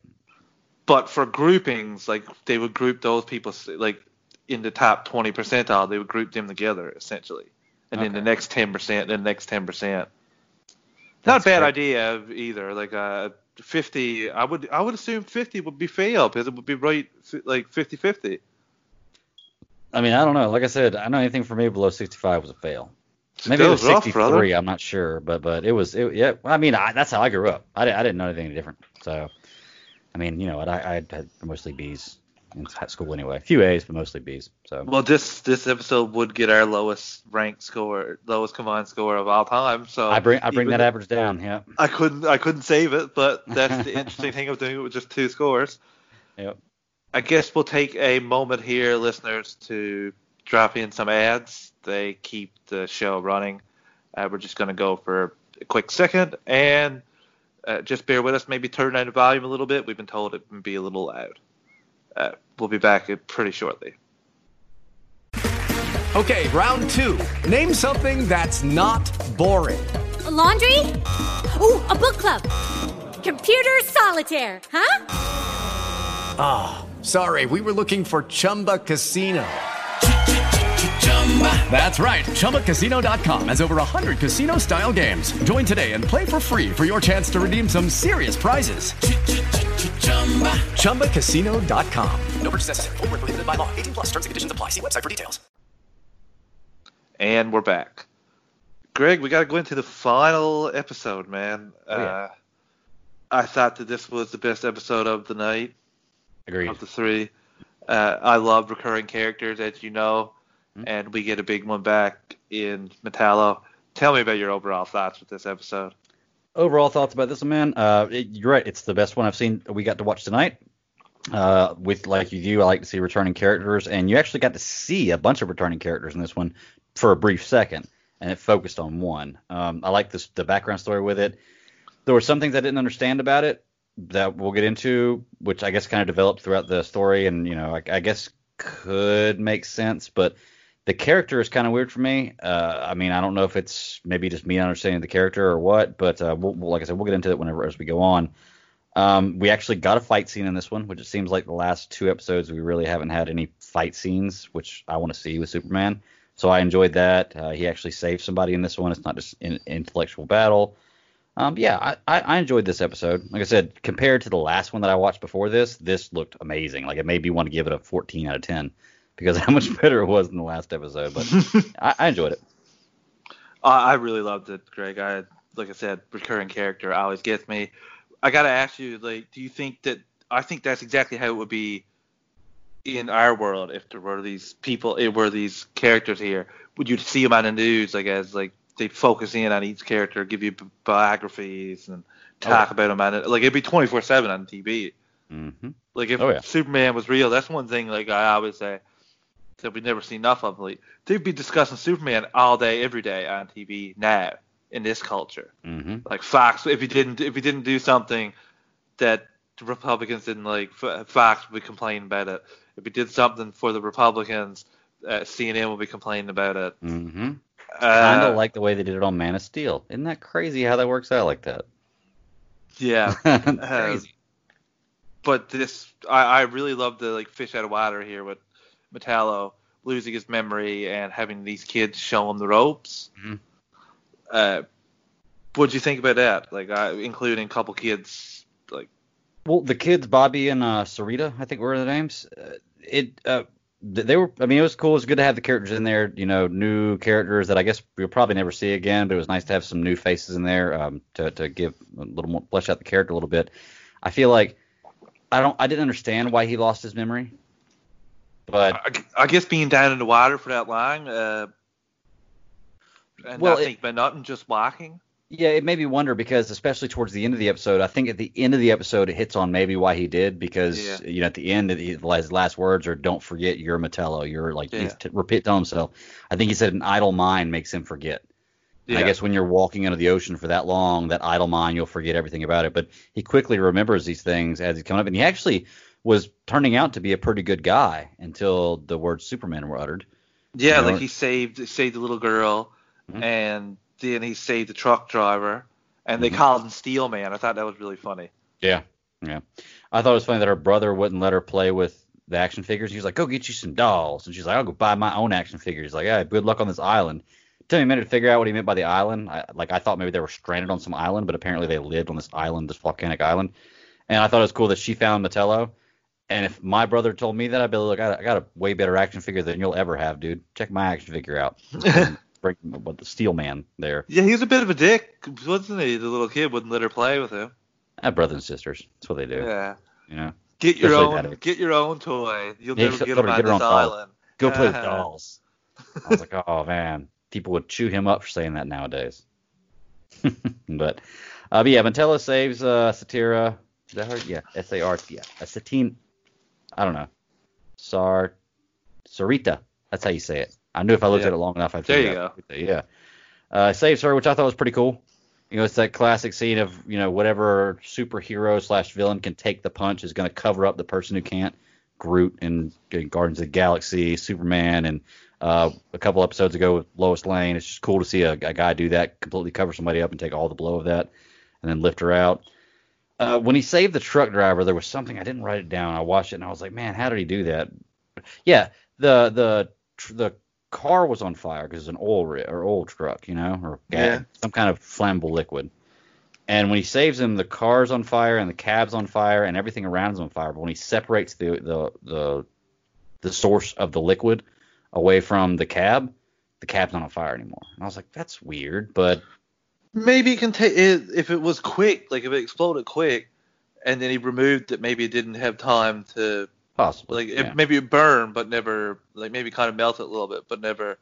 But for groupings, like they would group those people like in the top 20 percentile, they would group them together essentially, and then the next 10 percent, then the next 10 percent. Not a bad great. idea either. Like uh, 50, I would I would assume 50 would be fail because it would be right like 50-50. I mean, I don't know. Like I said, I know anything for me below 65 was a fail. Maybe Still it was rough, 63. brother. I'm not sure, but but it was. It, yeah. I mean, I, that's how I grew up. I, I didn't know anything different. So, I mean, you know, I, I had mostly B's in school anyway. A few A's, but mostly B's. So. Well, this this episode would get our lowest ranked score, lowest combined score of all time. So I bring I bring that average down. Yeah. I couldn't I couldn't save it, but *laughs* that's the interesting thing of doing it with just two scores. Yep. I guess we'll take a moment here, listeners, to drop in some ads. They keep the show running. Uh, we're just going to go for a quick second and uh, just bear with us. Maybe turn down the volume a little bit. We've been told it can be a little loud. Uh, we'll be back pretty shortly. Okay, round two. Name something that's not boring. A laundry? Ooh, a book club. Computer solitaire, huh? Ah, sorry, we were looking for Chumba Casino. That's right. ChumbaCasino.com has over 100 casino style games. Join today and play for free for your chance to redeem some serious prizes. ChumbaCasino.com. No purchase necessary. Void where prohibited by law. 18 plus terms and conditions apply. See website for details. And we're back. Greg, we got to go into the final episode, man. Oh, yeah. uh, I thought that this was the best episode of the night. Agreed. of the three. Uh, I love recurring characters, as you know, and we get a big one back in Metallo. Tell me about your overall thoughts with this episode. Overall thoughts about this one, man. Uh, it, you're right. It's the best one I've seen. We got to watch tonight. Uh, with like you do, I like to see returning characters, and you actually got to see a bunch of returning characters in this one for a brief second, and it focused on one. Um, I like this the background story with it. There were some things I didn't understand about it that we'll get into, which I guess kind of developed throughout the story, and you know, I, I guess could make sense, but the character is kind of weird for me. Uh, I mean, I don't know if it's maybe just me understanding the character or what, but uh, we'll, we'll- like I said, we'll get into it whenever as we go on. Um, we actually got a fight scene in this one, which it seems like the last two episodes we really haven't had any fight scenes, which I want to see with Superman. So I enjoyed that. Uh, he actually saved somebody in this one. It's not just an intellectual battle. Um, yeah, I, I, I enjoyed this episode. Like I said, compared to the last one that I watched before this, this looked amazing. Like it made me want to give it a 14 out of 10 because *laughs* how much better it was than the last episode. But *laughs* I, I enjoyed it. Uh, I really loved it, Greg. I like I said, recurring character always gets me. I gotta ask you, like, do you think that? I think that's exactly how it would be in our world if there were these people, if were these characters here. Would you see them on the news, like as like they focus in on each character, give you biographies and talk about them on it? Like it'd be 24/7 on TV. Mm-hmm. Like if Oh, yeah. Superman was real, that's one thing. Like I always say that we never see enough of. Like they'd be discussing Superman all day, every day on TV now in this culture. Mm-hmm. Like Fox, if he didn't, if he didn't do something that the Republicans didn't like, Fox would be complaining about it. If he did something for the Republicans, uh, CNN would be complaining about it. Mm-hmm. Uh, kind of like the way they did it on Man of Steel. Isn't that crazy how that works out like that? yeah. *laughs* Uh, crazy. but this I, I really love the like fish out of water here with Metallo losing his memory and having these kids show him the ropes. Mhm. Uh, what'd you think about that? Like, uh, including a couple kids, like, Well, the kids, Bobby and uh, Sarita, I think were the names. Uh, it uh, they were. I mean, it was cool. It was good to have the characters in there. You know, new characters that I guess we'll probably never see again. But it was nice to have some new faces in there um, to to give a little more flesh out the character a little bit. I feel like I don't. I didn't understand why he lost his memory, but I, I guess being down in the water for that long, uh, and Well, not it- about nothing, just walking. Yeah, it made me wonder because especially towards the end of the episode, I think at the end of the episode it hits on maybe why he did because Yeah. you know at the end his his last words are "Don't forget you're Metallo." You're like he's Yeah. t- repeat telling himself. I think he said an idle mind makes him forget. And I guess when you're walking under the ocean for that long, that idle mind you'll forget everything about it. But he quickly remembers these things as he's coming up, and he actually was turning out to be a pretty good guy until the words Superman were uttered. Yeah, You know? like he saved saved the little girl, Mhm. and then he saved the truck driver, and they Mhm. called him Steel Man. I thought that was really funny. Yeah, yeah. I thought it was funny that her brother wouldn't let her play with the action figures. He was like, "Go get you some dolls," and she's like, "I'll go buy my own action figures." He's Like, "Yeah, good luck on this island." It took me a minute to figure out what he meant by the island. I, like, I thought maybe they were stranded on some island, but apparently they lived on this island, this volcanic island. And I thought it was cool that she found Metallo. And if my brother told me that, I'd be like, look, I got, a, I got a way better action figure than you'll ever have, dude. Check my action figure out. *laughs* Bring what the Steel Man there. Yeah, he was a bit of a dick, wasn't he? The little kid wouldn't let her play with him. Have brothers and sisters. That's what they do. Yeah. You know. Get your own, get your own toy. You'll Yeah, never get him on get this own doll. island. Go play with dolls. *laughs* I was like, oh man, people would chew him up for saying that nowadays. *laughs* but, uh, but yeah, Mantella saves uh, Satira. Is that her? Yeah, S A R. Yeah, a Satine. I don't know. Sar, Sarita. That's how you say it. I knew if I looked Yeah. at it long enough, I'd There figure you out. Yeah. Uh, saves her, which I thought was pretty cool. You know, it's that classic scene of you know whatever superhero slash villain can take the punch is going to cover up the person who can't. Groot in Guardians of the Galaxy, Superman, and uh, a couple episodes ago with Lois Lane. It's just cool to see a, a guy do that, completely cover somebody up and take all the blow of that, and then lift her out. Uh, when he saved the truck driver, there was something I didn't write it down. I watched it and I was like, man, how did he do that? Yeah, the the tr- the car was on fire because it's an oil ri- or oil truck, you know, or gas, Yeah. some kind of flammable liquid. And when he saves him, the car's on fire and the cab's on fire and everything around is on fire. But when he separates the the the the source of the liquid away from the cab, the cab's not on fire anymore. And I was like, that's weird, but Maybe it can take it if it was quick, like if it exploded quick, and then he removed it. Maybe it didn't have time to Possibly. like yeah. it, maybe it burned, but never like maybe kind of melted a little bit, but never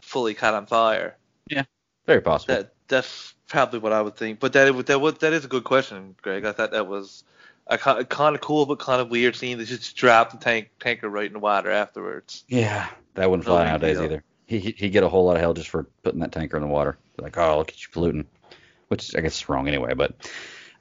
fully caught on fire. Yeah, very possible. That that's probably what I would think. But that that was that is a good question, Greg. I thought that was a kind of cool but kind of weird scene. They just dropped the tank tanker right in the water afterwards. Yeah, that wouldn't fly nowadays deal. either. He he he'd get a whole lot of hell just for putting that tanker in the water. Like, oh, look at you polluting, which I guess is wrong anyway. But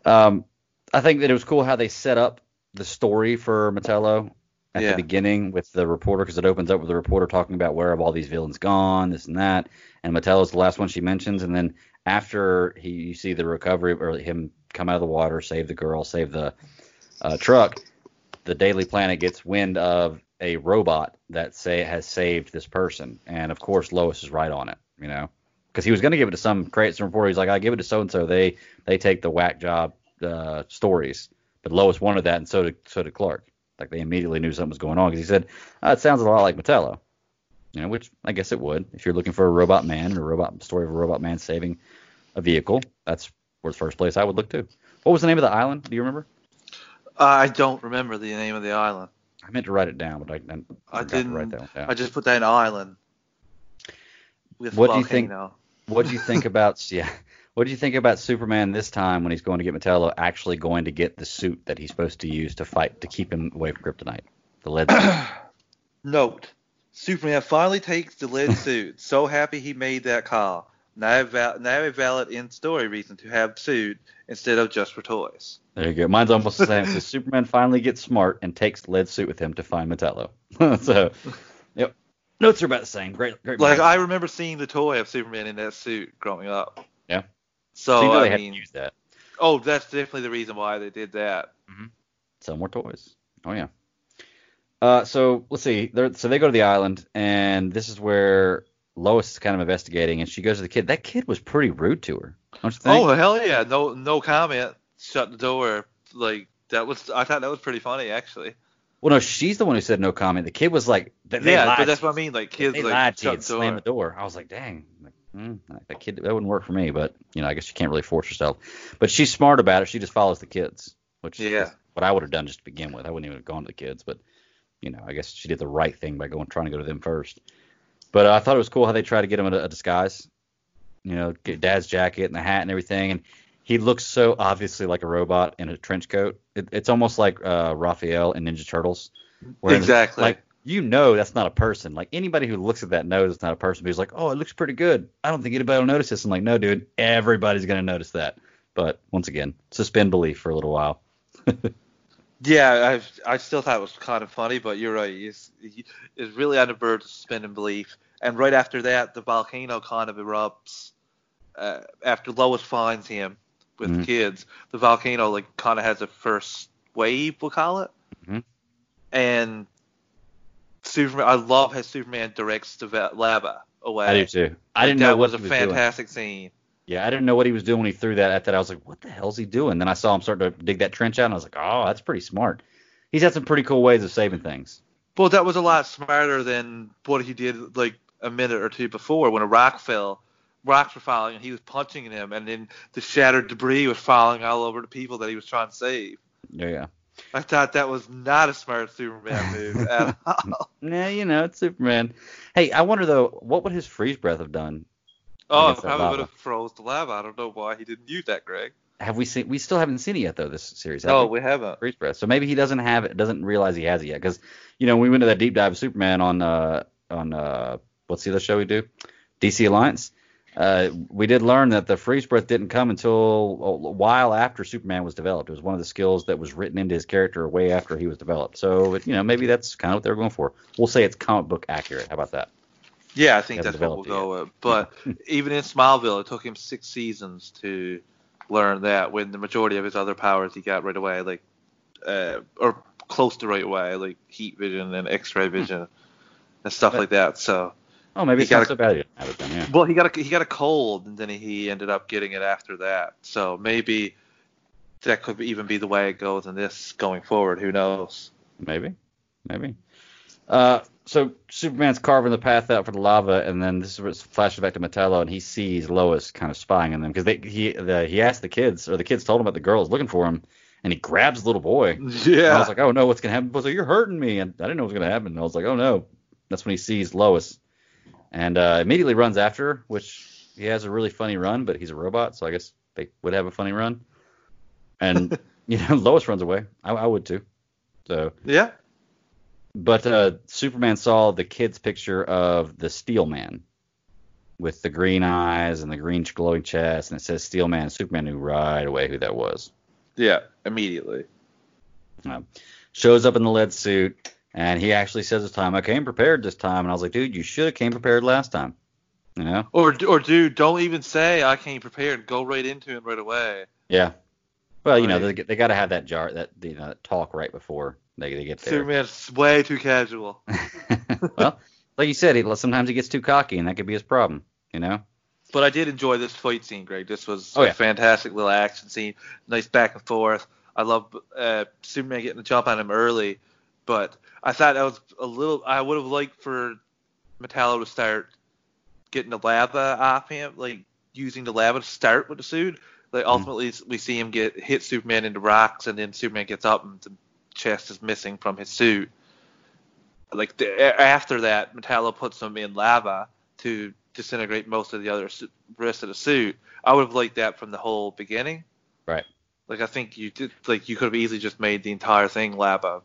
um, I think that it was cool how they set up the story for Metallo at Yeah. the beginning with the reporter because it opens up with the reporter talking about where have all these villains gone, this and that, and Metallo's the last one she mentions, and then after he you see the recovery or him come out of the water, save the girl, save the uh, truck, the Daily Planet gets wind of a robot that say has saved this person, and of course Lois is right on it, you know, because he was going to give it to some crates reporter. He's like, I give it to so and so. They they take the whack job uh, stories, but Lois wanted that, and so did so did Clark. Like they immediately knew something was going on because he said, uh, it sounds a lot like Metallo, you know, which I guess it would if you're looking for a robot man and a robot story of a robot man saving a vehicle. That's where the first place I would look to. What was the name of the island? Do you remember? I don't remember the name of the island. I meant to write it down, but I, I, I didn't. write that one down. I just put that in island. With What do you think- What do you think *laughs* about yeah? What do you think about Superman this time when he's going to get Metallo actually going to get the suit that he's supposed to use to fight to keep him away from Kryptonite? The lead suit. *clears throat* Note: Superman finally takes the lead *laughs* suit. So happy he made that call. Now, val- now a valid in-story reason to have suit instead of just for toys. There you go. Mine's almost the same. So *laughs* Superman finally gets smart and takes lead suit with him to find Metallo. *laughs* so, yep. Notes are about the same. Great, great. Like. I remember seeing the toy of Superman in that suit growing up. Yeah. So, they I had mean, to use that. oh, that's definitely the reason why they did that. Sell more toys. Oh yeah. Uh, so let's see. They're, so they go to the island, and this is where Lois is kind of investigating, and she goes to the kid. That kid was pretty rude to her. Don't you think? Oh hell yeah! No no comment. Shut the door. Like that was. I thought that was pretty funny actually. Well, no, she's the one who said no comment. The kid was like, they, they yeah, but that's what I mean. Like kids They like lied to you shut and the door. slammed the door. I was like, dang, like, mm, that kid that wouldn't work for me. But you know, I guess you can't really force yourself. But she's smart about it. She just follows the kids, which Yeah. is what I would have done just to begin with. I wouldn't even have gone to the kids, but you know, I guess she did the right thing by going trying to go to them first. But uh, I thought it was cool how they tried to get him a, a disguise. You know, get Dad's jacket and the hat and everything, and he looks so obviously like a robot in a trench coat. It, it's almost like uh, Raphael in Ninja Turtles. Exactly. Like you know that's not a person. Like anybody who looks at that knows it's not a person. But he's like, oh, it looks pretty good. I don't think anybody will notice this. I'm like, no, dude, everybody's gonna notice that. But once again, suspend belief for a little while. *laughs* Yeah, I I still thought it was kind of funny, but you're right. It's, it's really on the verge of suspending belief. And right after that, the volcano kind of erupts. Uh, after Lois finds him with Mhm. kids, the volcano like kind of has a first wave, we'll call it. Mhm. And Superman, I love how Superman directs the va- lava away. I do too. I Like, didn't know what was a was doing. fantastic scene. Yeah, I didn't know what he was doing when he threw that at that. I was like, what the hell's he doing? Then I saw him start to dig that trench out, and I was like, oh, that's pretty smart. He's had some pretty cool ways of saving things. Well, that was a lot smarter than what he did like a minute or two before when a rock fell. Rocks were falling and he was punching him, and then the shattered debris was falling all over the people that he was trying to save. Yeah, yeah. I thought that was not a smart Superman *laughs* move at all. Nah, you know, it's Superman. Hey, I wonder though, what would his freeze breath have done? Oh, it probably would have froze the lava. I don't know why he didn't use that, Greg. Have we seen? We still haven't seen it yet though. This series. have No, we? we haven't. freeze breath. So maybe he doesn't have it, doesn't realize he has it yet. Because you know, we went to that deep dive of Superman on uh on uh what's the other show we do? DC Alliance. Uh, we did learn that the freeze breath didn't come until a while after Superman was developed. It was one of the skills that was written into his character way after he was developed. So you know, maybe that's kind of what they were going for. We'll say it's comic book accurate. How about that? Yeah, I think that's what we'll go with. But *laughs* even in Smallville, it took him six seasons to learn that. When the majority of his other powers he got right away, like uh, or close to right away, like heat vision and X-ray vision and stuff like that. So, Oh, maybe He it's not gotta- so bad. he didn't have it then, yeah. well, he got a he got a cold, and then he ended up getting it after that. So maybe that could even be the way it goes in this going forward. Who knows? Maybe, maybe. Uh, so Superman's carving the path out for the lava, and then this is where it flashes back to Metallo, and he sees Lois kind of spying on them because they he the, he asked the kids, or the kids told him about the girls looking for him, and and he grabs the little boy. *laughs* And Yeah. I was like, oh no, what's gonna happen? I was like, you're hurting me, and I didn't know what was gonna happen. And I was like, oh no. That's when he sees Lois, and uh, immediately runs after her, which he has a really funny run, but he's a robot, so I guess they would have a funny run. And *laughs* you know, Lois runs away. I, I would too. So, Yeah. but uh, Superman saw the kid's picture of the Steel Man with the green eyes and the green glowing chest, and it says Steel Man. Superman knew right away who that was. Yeah. Immediately. Uh, shows up in the lead suit, and he actually says this time, "I came prepared this time." And I was like, "Dude, you should have came prepared last time." You know? Or or dude, don't even say I came prepared. Go right into it right away. Yeah. Well, you know, they, they got to have that jar, that you know, that talk right before they, they get there. Superman's way too casual. *laughs* well, like you said, he, sometimes he gets too cocky, and that could be his problem. You know? But I did enjoy this fight scene, Greg. This was Oh, a yeah. fantastic little action scene. Nice back and forth. I love uh, Superman getting the jump on him early, but I thought that was a little. I would have liked for Metallo to start getting the lava off him, like using the lava to start with the suit. Like Mm-hmm. ultimately, we see him get hit Superman into rocks, and then Superman gets up and the chest is missing from his suit. Like the, after that, Metallo puts him in lava to disintegrate most of the other rest of the suit. I would have liked that from the whole beginning. Right. Like I think you did. Like you could have easily just made the entire thing lava.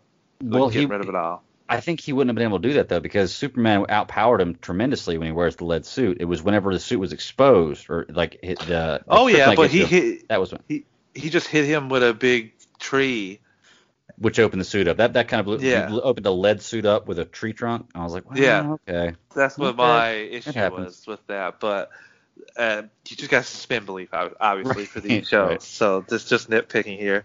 Well, get he- rid of it all. I think he wouldn't have been able to do that though, because Superman outpowered him tremendously when he wears the lead suit. It was whenever the suit was exposed, or like hit the. the Oh yeah, but he hit. That was when, He he just hit him with a big tree. which opened the suit up. That that kind of blew, Yeah. opened a lead suit up with a tree trunk. I was like, Yeah. okay. That's what Okay. my issue was with that. But uh, you just got to suspend belief, ob- obviously, for these *laughs* shows. right. So this just nitpicking here.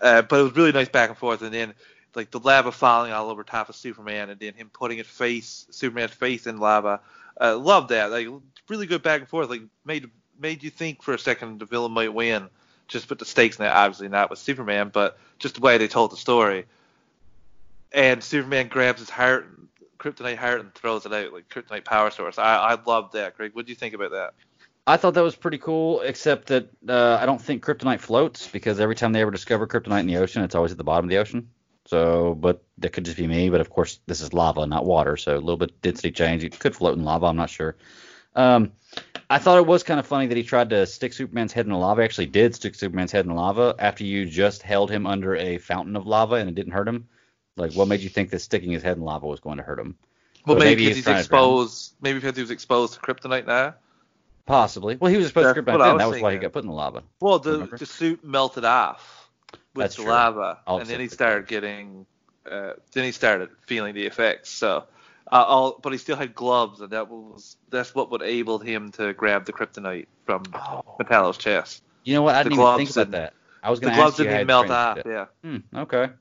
Uh, but it was really nice back and forth, and then like the lava falling all over top of Superman, and then him putting his face, Superman's face in lava. Uh, love that. Like really good back and forth. Like made made you think for a second the villain might win. Just put the stakes in it, obviously not with Superman, but just the way they told the story. And Superman grabs his heart, kryptonite heart, and throws it out like kryptonite power source. I I love that, Greg. What do you think about that? I thought that was pretty cool, except that uh, I don't think kryptonite floats because every time they ever discover kryptonite in the ocean, it's always at the bottom of the ocean. So, but that could just be me. But of course, this is lava, not water, so a little bit density change. It could float in lava. I'm not sure. Um, I thought it was kind of funny that he tried to stick Superman's head in the lava. Actually, did stick Superman's head in the lava after you just held him under a fountain of lava and it didn't hurt him. Like, what made you think that sticking his head in lava was going to hurt him? Well, But maybe, he's because he's trying to drown him. exposed. Maybe because he was exposed to kryptonite now. Possibly. Well, he was exposed to kryptonite then. was That was why he got put in the lava. Well, the the suit melted off with That's the true. lava, All and then he started getting. Uh, then he started feeling the effects. So, uh, all, but he still had gloves, and that was that's what would able him to grab the kryptonite from Metallo's chest. You know what? I The didn't even think gloves about and- that. I was The going to gloves ask you didn't how even he melt off. Yeah. Hmm, okay.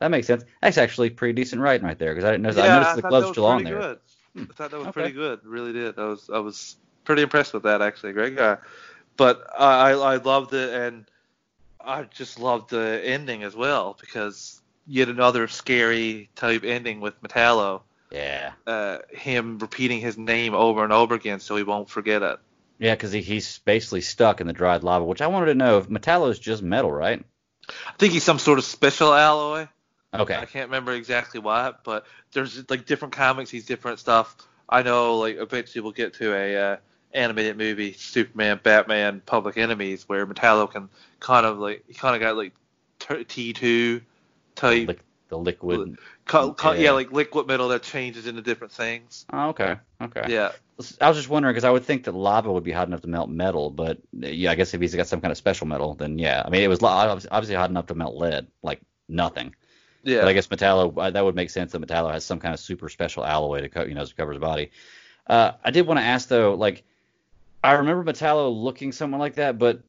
That makes sense. That's actually pretty decent writing right there because I didn't notice. yeah, I noticed the thought gloves that still on there. Good. I thought that was Okay. pretty good. Really did. I was I was pretty impressed with that actually, Greg. Uh, but I I loved it, and I just loved the ending as well because yet another scary type ending with Metallo. Yeah. Uh, him repeating his name over and over again so he won't forget it. Yeah, because he, he's basically stuck in the dried lava, which I wanted to know if Metallo is just metal, right? I think he's some sort of special alloy. Okay. I can't remember exactly what, but there's like different comics. He's different stuff. I know, like eventually we'll get to a uh, animated movie, Superman, Batman, Public Enemies, where Metallo can kind of like he kind of got like T two type, Lic- the liquid. co- co- yeah. yeah. like liquid metal that changes into different things. Oh, okay. Okay. Yeah, I was just wondering because I would think that lava would be hot enough to melt metal, but yeah, I guess if he's got some kind of special metal, then yeah. I mean, it was obviously hot enough to melt lead, like nothing. yeah. But I guess Metallo, uh, that would make sense that Metallo has some kind of super special alloy to co- you know to cover his body. Uh, I did want to ask though, like I remember Metallo looking somewhat like that, but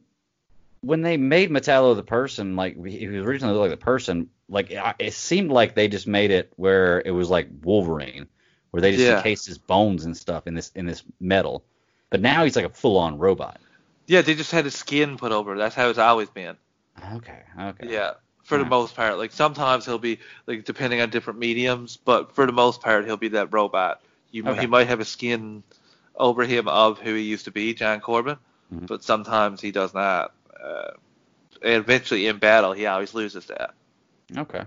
when they made Metallo the person, like he was originally like the person, like it seemed like they just made it where it was like Wolverine, where they just Yeah. encased his bones and stuff in this in this metal. But now he's like a full on robot. yeah, they just had his skin put over. That's how it's always been. Okay. Okay. Yeah, for the most part. Like sometimes he'll be like depending on different mediums, but for the most part he'll be that robot. You Okay. he might have a skin over him of who he used to be, John Corben, Mhm. but sometimes he does not. Uh, eventually in battle he always loses that. Okay.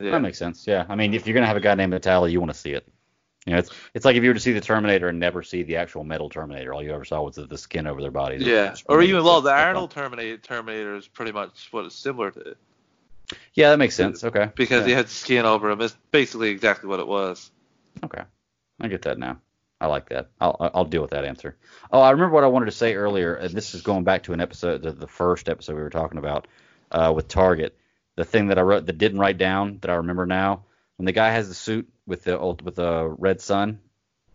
Yeah. That makes sense. Yeah. I mean, if you're gonna have a guy named Metallo, you want to see it. You know, it's it's like if you were to see the Terminator and never see the actual metal Terminator, all you ever saw was the, the skin over their bodies. Yeah, or even well, the Arnold Terminator Terminator is pretty much what it's similar to. Yeah, that makes sense. Okay. because yeah. he had skin over him. It's basically exactly what it was. Okay. I get that now. I like that. I'll I'll deal with that answer. Oh, I remember what I wanted to say earlier, and this is going back to an episode, the, the first episode we were talking about uh, with Target. The thing that I wrote that didn't write down that I remember now, when the guy has the suit with the with the red sun,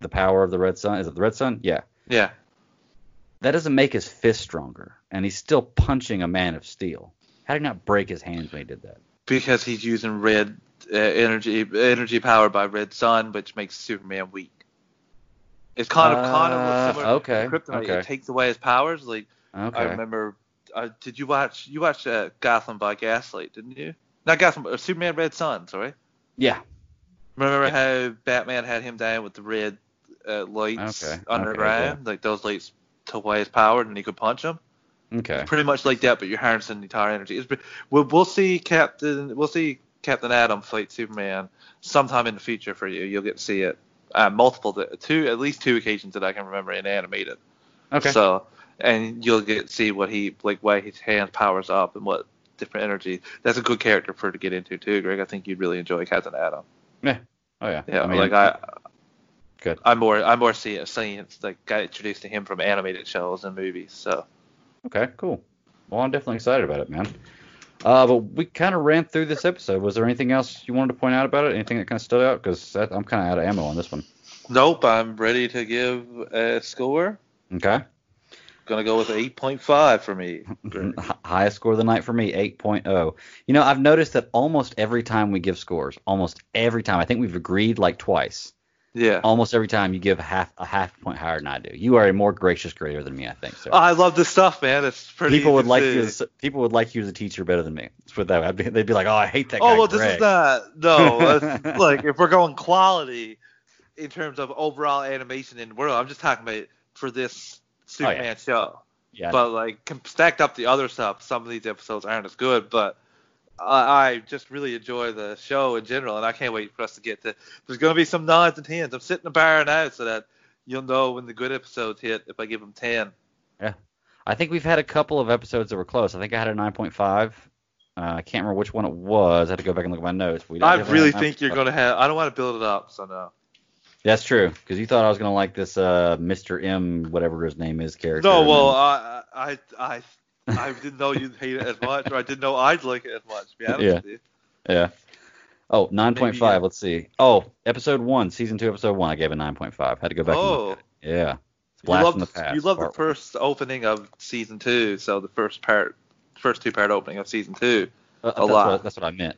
the power of the red sun. Is it the red sun? Yeah. Yeah. That doesn't make his fist stronger, and he's still punching a man of steel. How did he not break his hands when he did that? because he's using red uh, energy energy powered by red sun, which makes Superman weak. It's kind of kind of Uh, similar okay, to Kryptonite. okay. It takes away his powers. Like Okay. I remember, uh, did you watch you watched uh, Gotham by Gaslight, didn't you? Not Gotham, uh, Superman Red Sun. Sorry. Yeah. Remember how Batman had him down with the red uh, lights Okay, okay, underground? Like those lights took away his power and he could punch him. Okay. Pretty much like that, but you're harnessing the entire energy. It's, we'll, we'll see Captain we'll see Captain Atom fight Superman sometime in the future for you. You'll get to see it uh, multiple two at least two occasions that I can remember in animated. Okay. So and you'll get see what he like why his hand powers up and what different energy. That's a good character for to get into too, Greg. I think you'd really enjoy Captain Atom. Yeah. Oh yeah. Yeah, I mean, like I. Good. I'm more I'm more seeing seeing like got introduced to him from animated shows and movies. So Okay, cool. Well, I'm definitely excited about it, man. Uh, but we kind of ran through this episode. Was there anything else you wanted to point out about it? Anything that kind of stood out? Because I'm kind of out of ammo on this one. nope, I'm ready to give a score. Okay. Gonna go with 8.5 for me. *laughs* Highest score of the night for me, 8.0. You know, I've noticed that almost every time we give scores, almost every time, I think we've agreed like twice. Yeah. Almost every time you give half a half point higher than I do. You are a more gracious grader than me, I think. So oh, I love this stuff, man. It's pretty. people would like you. As, people would like you as a teacher better than me. Let's put that way. Be, they'd be like, oh, I hate that oh, guy. Oh well, this is not. No, *laughs* like if we're going quality in terms of overall animation in the world, I'm just talking about for this oh, Superman show. Yeah. But like stacked up the other stuff, some of these episodes aren't as good. But I, just really enjoy the show in general, and I can't wait for us to get to. There's going to be some nines and tens. I'm sitting the bar now so that you'll know when the good episodes hit if I give them ten. Yeah. I think we've had a couple of episodes that were close. I think I had a 9.5. Uh, I can't remember which one it was. I had to go back and look at my notes. We I really think you're going to have. I don't want to build it up, so no. That's true, because you thought I was gonna like this uh, Mr. M, whatever his name is, character. No, well, I, I, I, I didn't know you'd hate it as much, or I didn't know I'd like it as much. To be honest Yeah. with you. yeah. Oh, 9.5. Yeah. Let's see. Oh, episode one, season two, episode one. I gave a 9.5. Had to go back. Oh. Yeah. It's you blast love the the, past. you love the first opening of season two, so the first part, first two part opening of season two. Uh, a that's lot. What, that's what I meant.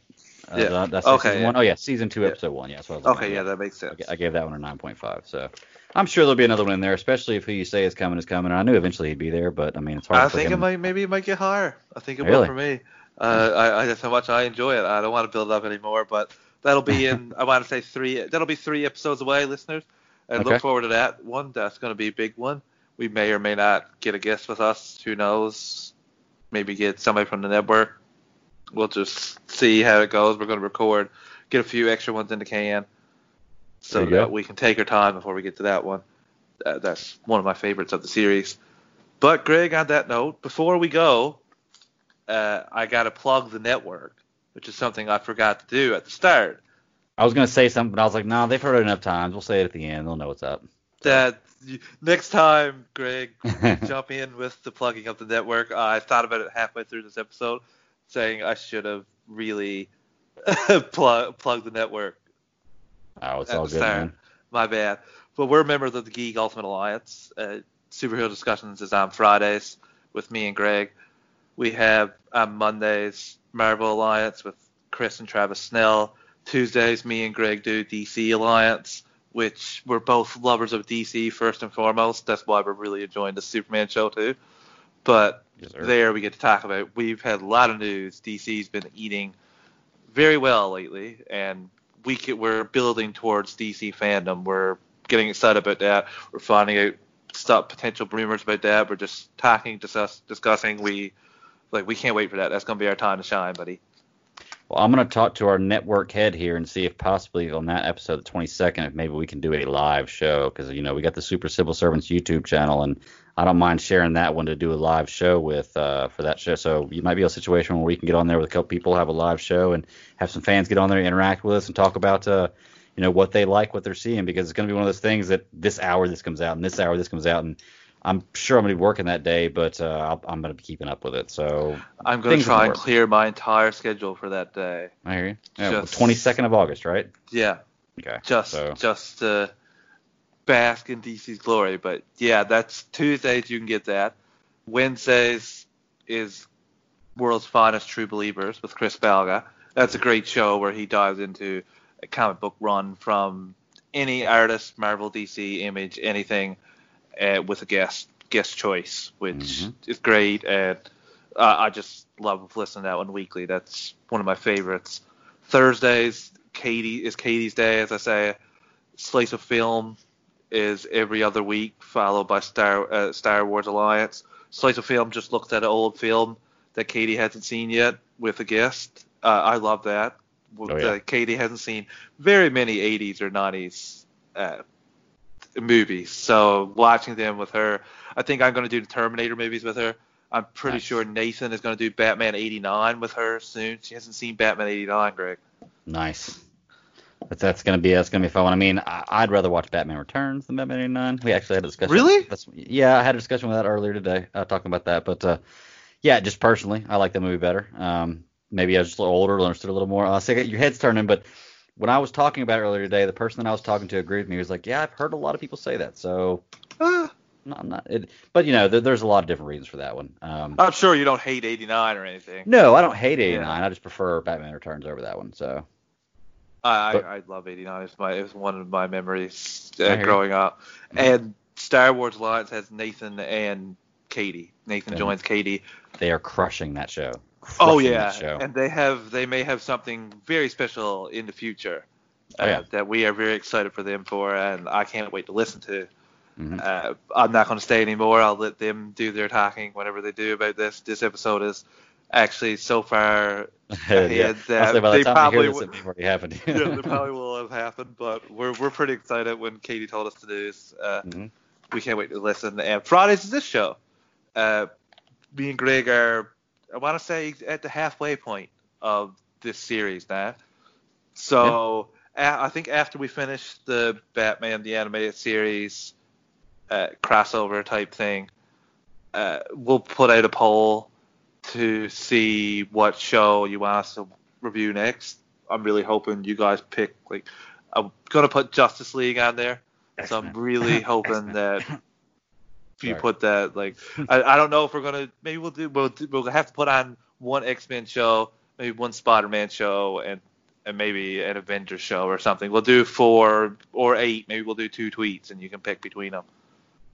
Uh, Yeah. That's Okay, yeah. one. Oh yeah, season two, Yeah. episode one. Yeah, that's what I was Okay, yeah, that makes sense. I I gave that one a 9.5. So I'm sure there'll be another one in there, especially if who you say is coming is coming. I knew eventually he'd be there, but I mean, it's hard. I think it might, maybe it might get higher. I think it will for me. Uh, I, I, that's how much I enjoy it. I don't want to build it up anymore, but that'll be in. *laughs* I want to say three. That'll be three episodes away, listeners. And Okay. look forward to that one. That's going to be a big one. We may or may not get a guest with us. Who knows? Maybe get somebody from the network. We'll just see how it goes. We're going to record, get a few extra ones in the can, so that go. we can take our time before we get to that one. Uh, that's one of my favorites of the series. But Greg, on that note, before we go, uh, I got to plug the network, which is something I forgot to do at the start. I was gonna say something, but I was like, nah, they've heard it enough times. We'll say it at the end. They'll know what's up. That next time, Greg, *laughs* jump in with the plugging of the network. I thought about it halfway through this episode, saying I should have really *laughs* plug plugged the network. Oh, it's all good, start. man. My bad. But we're members of the Geek Ultimate Alliance. Uh, Superhero Discussions is on Fridays with me and Greg. We have on Mondays Marvel Alliance with Chris and Travis Snell. Tuesdays, me and Greg do DC Alliance, which we're both lovers of DC first and foremost. That's why we're really enjoying the Superman show too. But Yes, there we get to talk about. We've had a lot of news. DC's been eating very well lately, and we ca- we're building towards DC fandom. We're getting excited about that. We're finding out stuff, potential rumors about that. We're just talking, discuss, discussing. We like we can't wait for that. That's gonna be our time to shine, buddy. Well, I'm going to talk to our network head here and see if possibly on that episode, the 22nd, if maybe we can do a live show because you know we got the Super Civil Servants YouTube channel, and I don't mind sharing that one to do a live show with uh, for that show. So you might be a situation where we can get on there with a couple people, have a live show, and have some fans get on there, interact with us, and talk about uh, you know what they like, what they're seeing, because it's going to be one of those things that this hour this comes out, and this hour this comes out, and I'm sure I'm going to be working that day, but uh, I'm going to be keeping up with it. So I'm going to try and clear my entire schedule for that day. I hear you. Yeah, Just- 22nd of August, right? Yeah, Okay. just so just to bask in DC's glory. But yeah, that's Tuesdays. You can get that. Wednesdays is World's Finest True Believers with Chris Balga. That's a great show where he dives into a comic book run from any artist, Marvel, DC, Image, anything, uh, with a guest guest choice, which is great. And uh, I just love listening to that one weekly. That's one of my favorites. Thursdays, Katie is Katie's day, as I say. Slice of Film is every other week, followed by Star uh, Star Wars Alliance. Slice of Film just looks at an old film that Katie hasn't seen yet with a guest. Uh, I love that. Oh, yeah. Katie hasn't seen very many 80s or 90s uh, movies, so watching them with her, I think I'm going to do the Terminator movies with her. I'm pretty Nice. sure Nathan is going to do Batman 89 with her soon. She hasn't seen Batman 89, Greg. nice. But that's gonna be that's gonna be fun. I mean, I, I'd rather watch Batman Returns than Batman '89. We actually had a discussion. Really? That's, yeah, I had a discussion with that earlier today, uh, talking about that. But uh, yeah, just personally, I like that movie better. Um, maybe I was just a little older, understood a little more. Uh, so your head's turning, but when I was talking about it earlier today, the person that I was talking to agreed with me. He was like, "Yeah, I've heard a lot of people say that." So, Ah, no, I'm not. It, but you know, there, there's a lot of different reasons for that one. Um, I'm sure you don't hate 89 or anything. no, I don't hate '89. Yeah. I just prefer Batman Returns over that one. So. I, But- I, I love 89. It's my it was one of my memories uh, hear you. growing up. And Star Wars Alliance has Nathan and Katie. Nathan Yeah. joins Katie. They are crushing that show. Oh yeah, and they have they may have something very special in the future Oh, uh, yeah. that we are very excited for them for, and I can't wait to listen to. Mhm. Uh, I'm not going to stay anymore. I'll let them do their talking, whatever they do about this. This episode is actually so far *laughs* ahead yeah. that I'll say by the they probably this, already happened. *laughs* yeah, that probably *laughs* will have happened, but we're we're pretty excited when Katie told us to do this. Uh, Mhm. We can't wait to listen. And Fridays is this show. Uh, me and Greg are, I want to say, at the halfway point of this series now. So a- I think after we finish the Batman the animated series uh, crossover type thing, uh, we'll put out a poll to see what show you want us to review next. I'm really hoping you guys pick like I'm gonna put Justice League on there. So I'm really *laughs* hoping that *laughs* you Sorry. put that like I, I don't know if we're gonna maybe we'll do we'll we'll have to put on one X Men show, maybe one Spider Man show, and and maybe an Avengers show or something. We'll do four or eight. Maybe we'll do two tweets, and you can pick between them.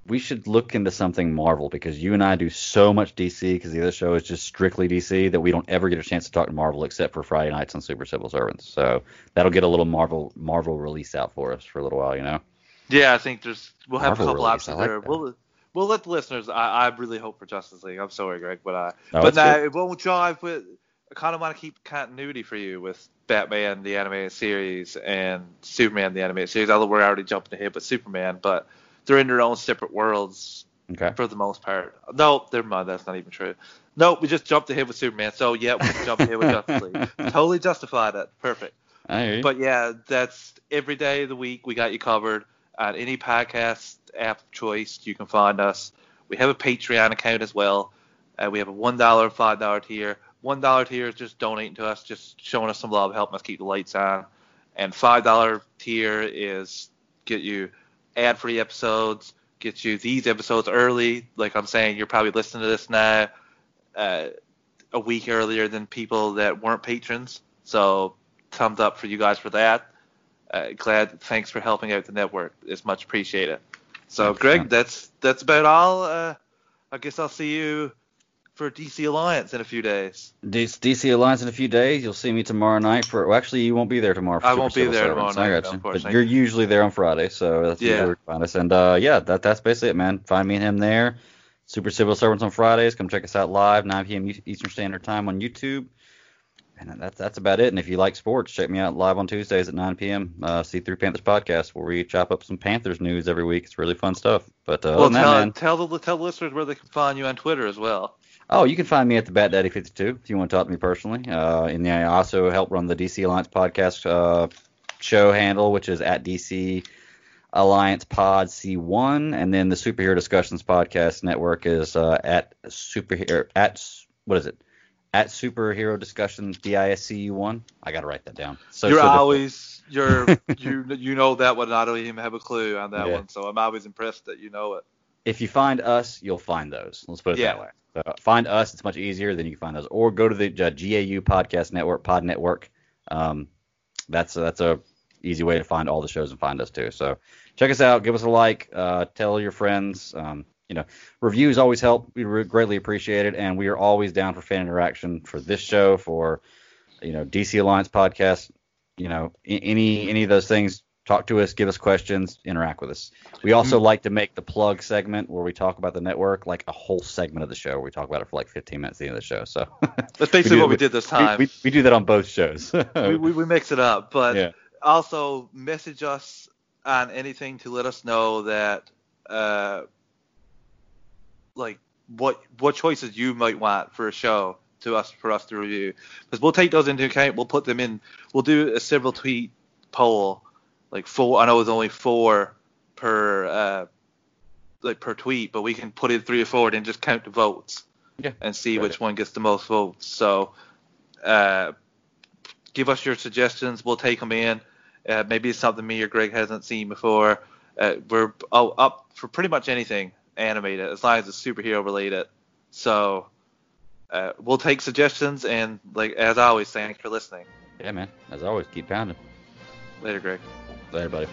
we should look into something Marvel because you and I do so much DC because the other show is just strictly DC that we don't ever get a chance to talk to Marvel except for Friday nights on Super Civil Servants. So that'll get a little Marvel Marvel release out for us for a little while, you know. Yeah, I think there's we'll have Marvel a couple release, options like there. that. We'll we'll let the listeners. I, I really hope for Justice League. I'm sorry, Greg, but I No, but good. it won't jive with. I kind of want to keep continuity for you with Batman the animated series and Superman the animated series. Although we're already jumping ahead with Superman, but they're in their own separate worlds Okay. for the most part. No, never mind. That's not even true. No, we just jumped ahead with Superman. So yeah, we can jump ahead with Justice League. *laughs* Totally justified it. Perfect. I hear you. But yeah, that's every day of the week. We got you covered on any podcast app of choice. You can find us. We have a Patreon account as well. Uh, we have a one dollar, five dollar tier. One dollar tier is just donating to us, just showing us some love, helping us keep the lights on. And five dollar tier is get you ad free episodes, get you these episodes early. Like I'm saying, you're probably listening to this now uh, a week earlier than people that weren't patrons. So thumbs up for you guys for that. Uh, glad. Thanks for helping out the network. It's much appreciated. So, Greg, man. that's that's about all. Uh, I guess I'll see you for DC Alliance in a few days. DC Alliance in a few days. You'll see me tomorrow night for. Well, actually, you won't be there tomorrow. For I Super won't be Civil there tomorrow night, I got You. But you're usually there on Friday, so that's Yeah. where find us. And uh, yeah, that that's basically it, man. Find me and him there. Super Civil Servants on Fridays. Come check us out live, 9 p.m. Eastern Standard Time on YouTube. And that's that's about it. And if you like sports, check me out live on Tuesdays at 9 p.m. Uh, C3 Panthers podcast, where we chop up some Panthers news every week. It's really fun stuff. But uh, well, tell, that, man, tell the tell the listeners where they can find you on Twitter as well. Oh, you can find me at the Bat Daddy 52 if you want to talk to me personally. Uh, and I also help run the DC Alliance podcast uh, show handle, which is at DC Alliance Pod C1, and then the Superhero Discussions podcast network is uh, at superhero at what is it? At Superhero Discussions DISCU one. I gotta write that down. So you're always you're *laughs* you you know that one. I don't even have a clue on that Yeah. one, so I'm always impressed that you know it. if you find us, you'll find those. Let's put it Yeah. that way. So find us; it's much easier than you can find those. Or go to the uh, GAU Podcast Network, Pod Network. Um, that's that's a easy way to find all the shows and find us too. So check us out, give us a like, uh, tell your friends. Um, you know, reviews always help. We re- greatly appreciate it, and we are always down for fan interaction for this show, for you know DC Alliance podcast. You know, any any of those things. Talk to us, give us questions, interact with us. We also like to make the plug segment where we talk about the network like a whole segment of the show. Where we talk about it for like 15 minutes at the end of the show. So *laughs* That's basically do- what we did this time. We, we, we do that on both shows. *laughs* we, we, we mix it up, but Yeah. also message us on anything to let us know that uh like what what choices you might want for a show to us for us to review because we'll take those into account we'll put them in we'll do a several tweet poll like four i know it's only four per uh like per tweet but we can put in three or four and just count the votes Yeah. and see which one gets the most votes so uh give us your suggestions. We'll take them in. Uh, maybe it's something me or Greg hasn't seen before. Uh, we're oh, up for pretty much anything animated as long as it's superhero related. So uh, we'll take suggestions and like as always, thanks for listening. yeah, man. As always, keep pounding. Later, Greg. Later, buddy.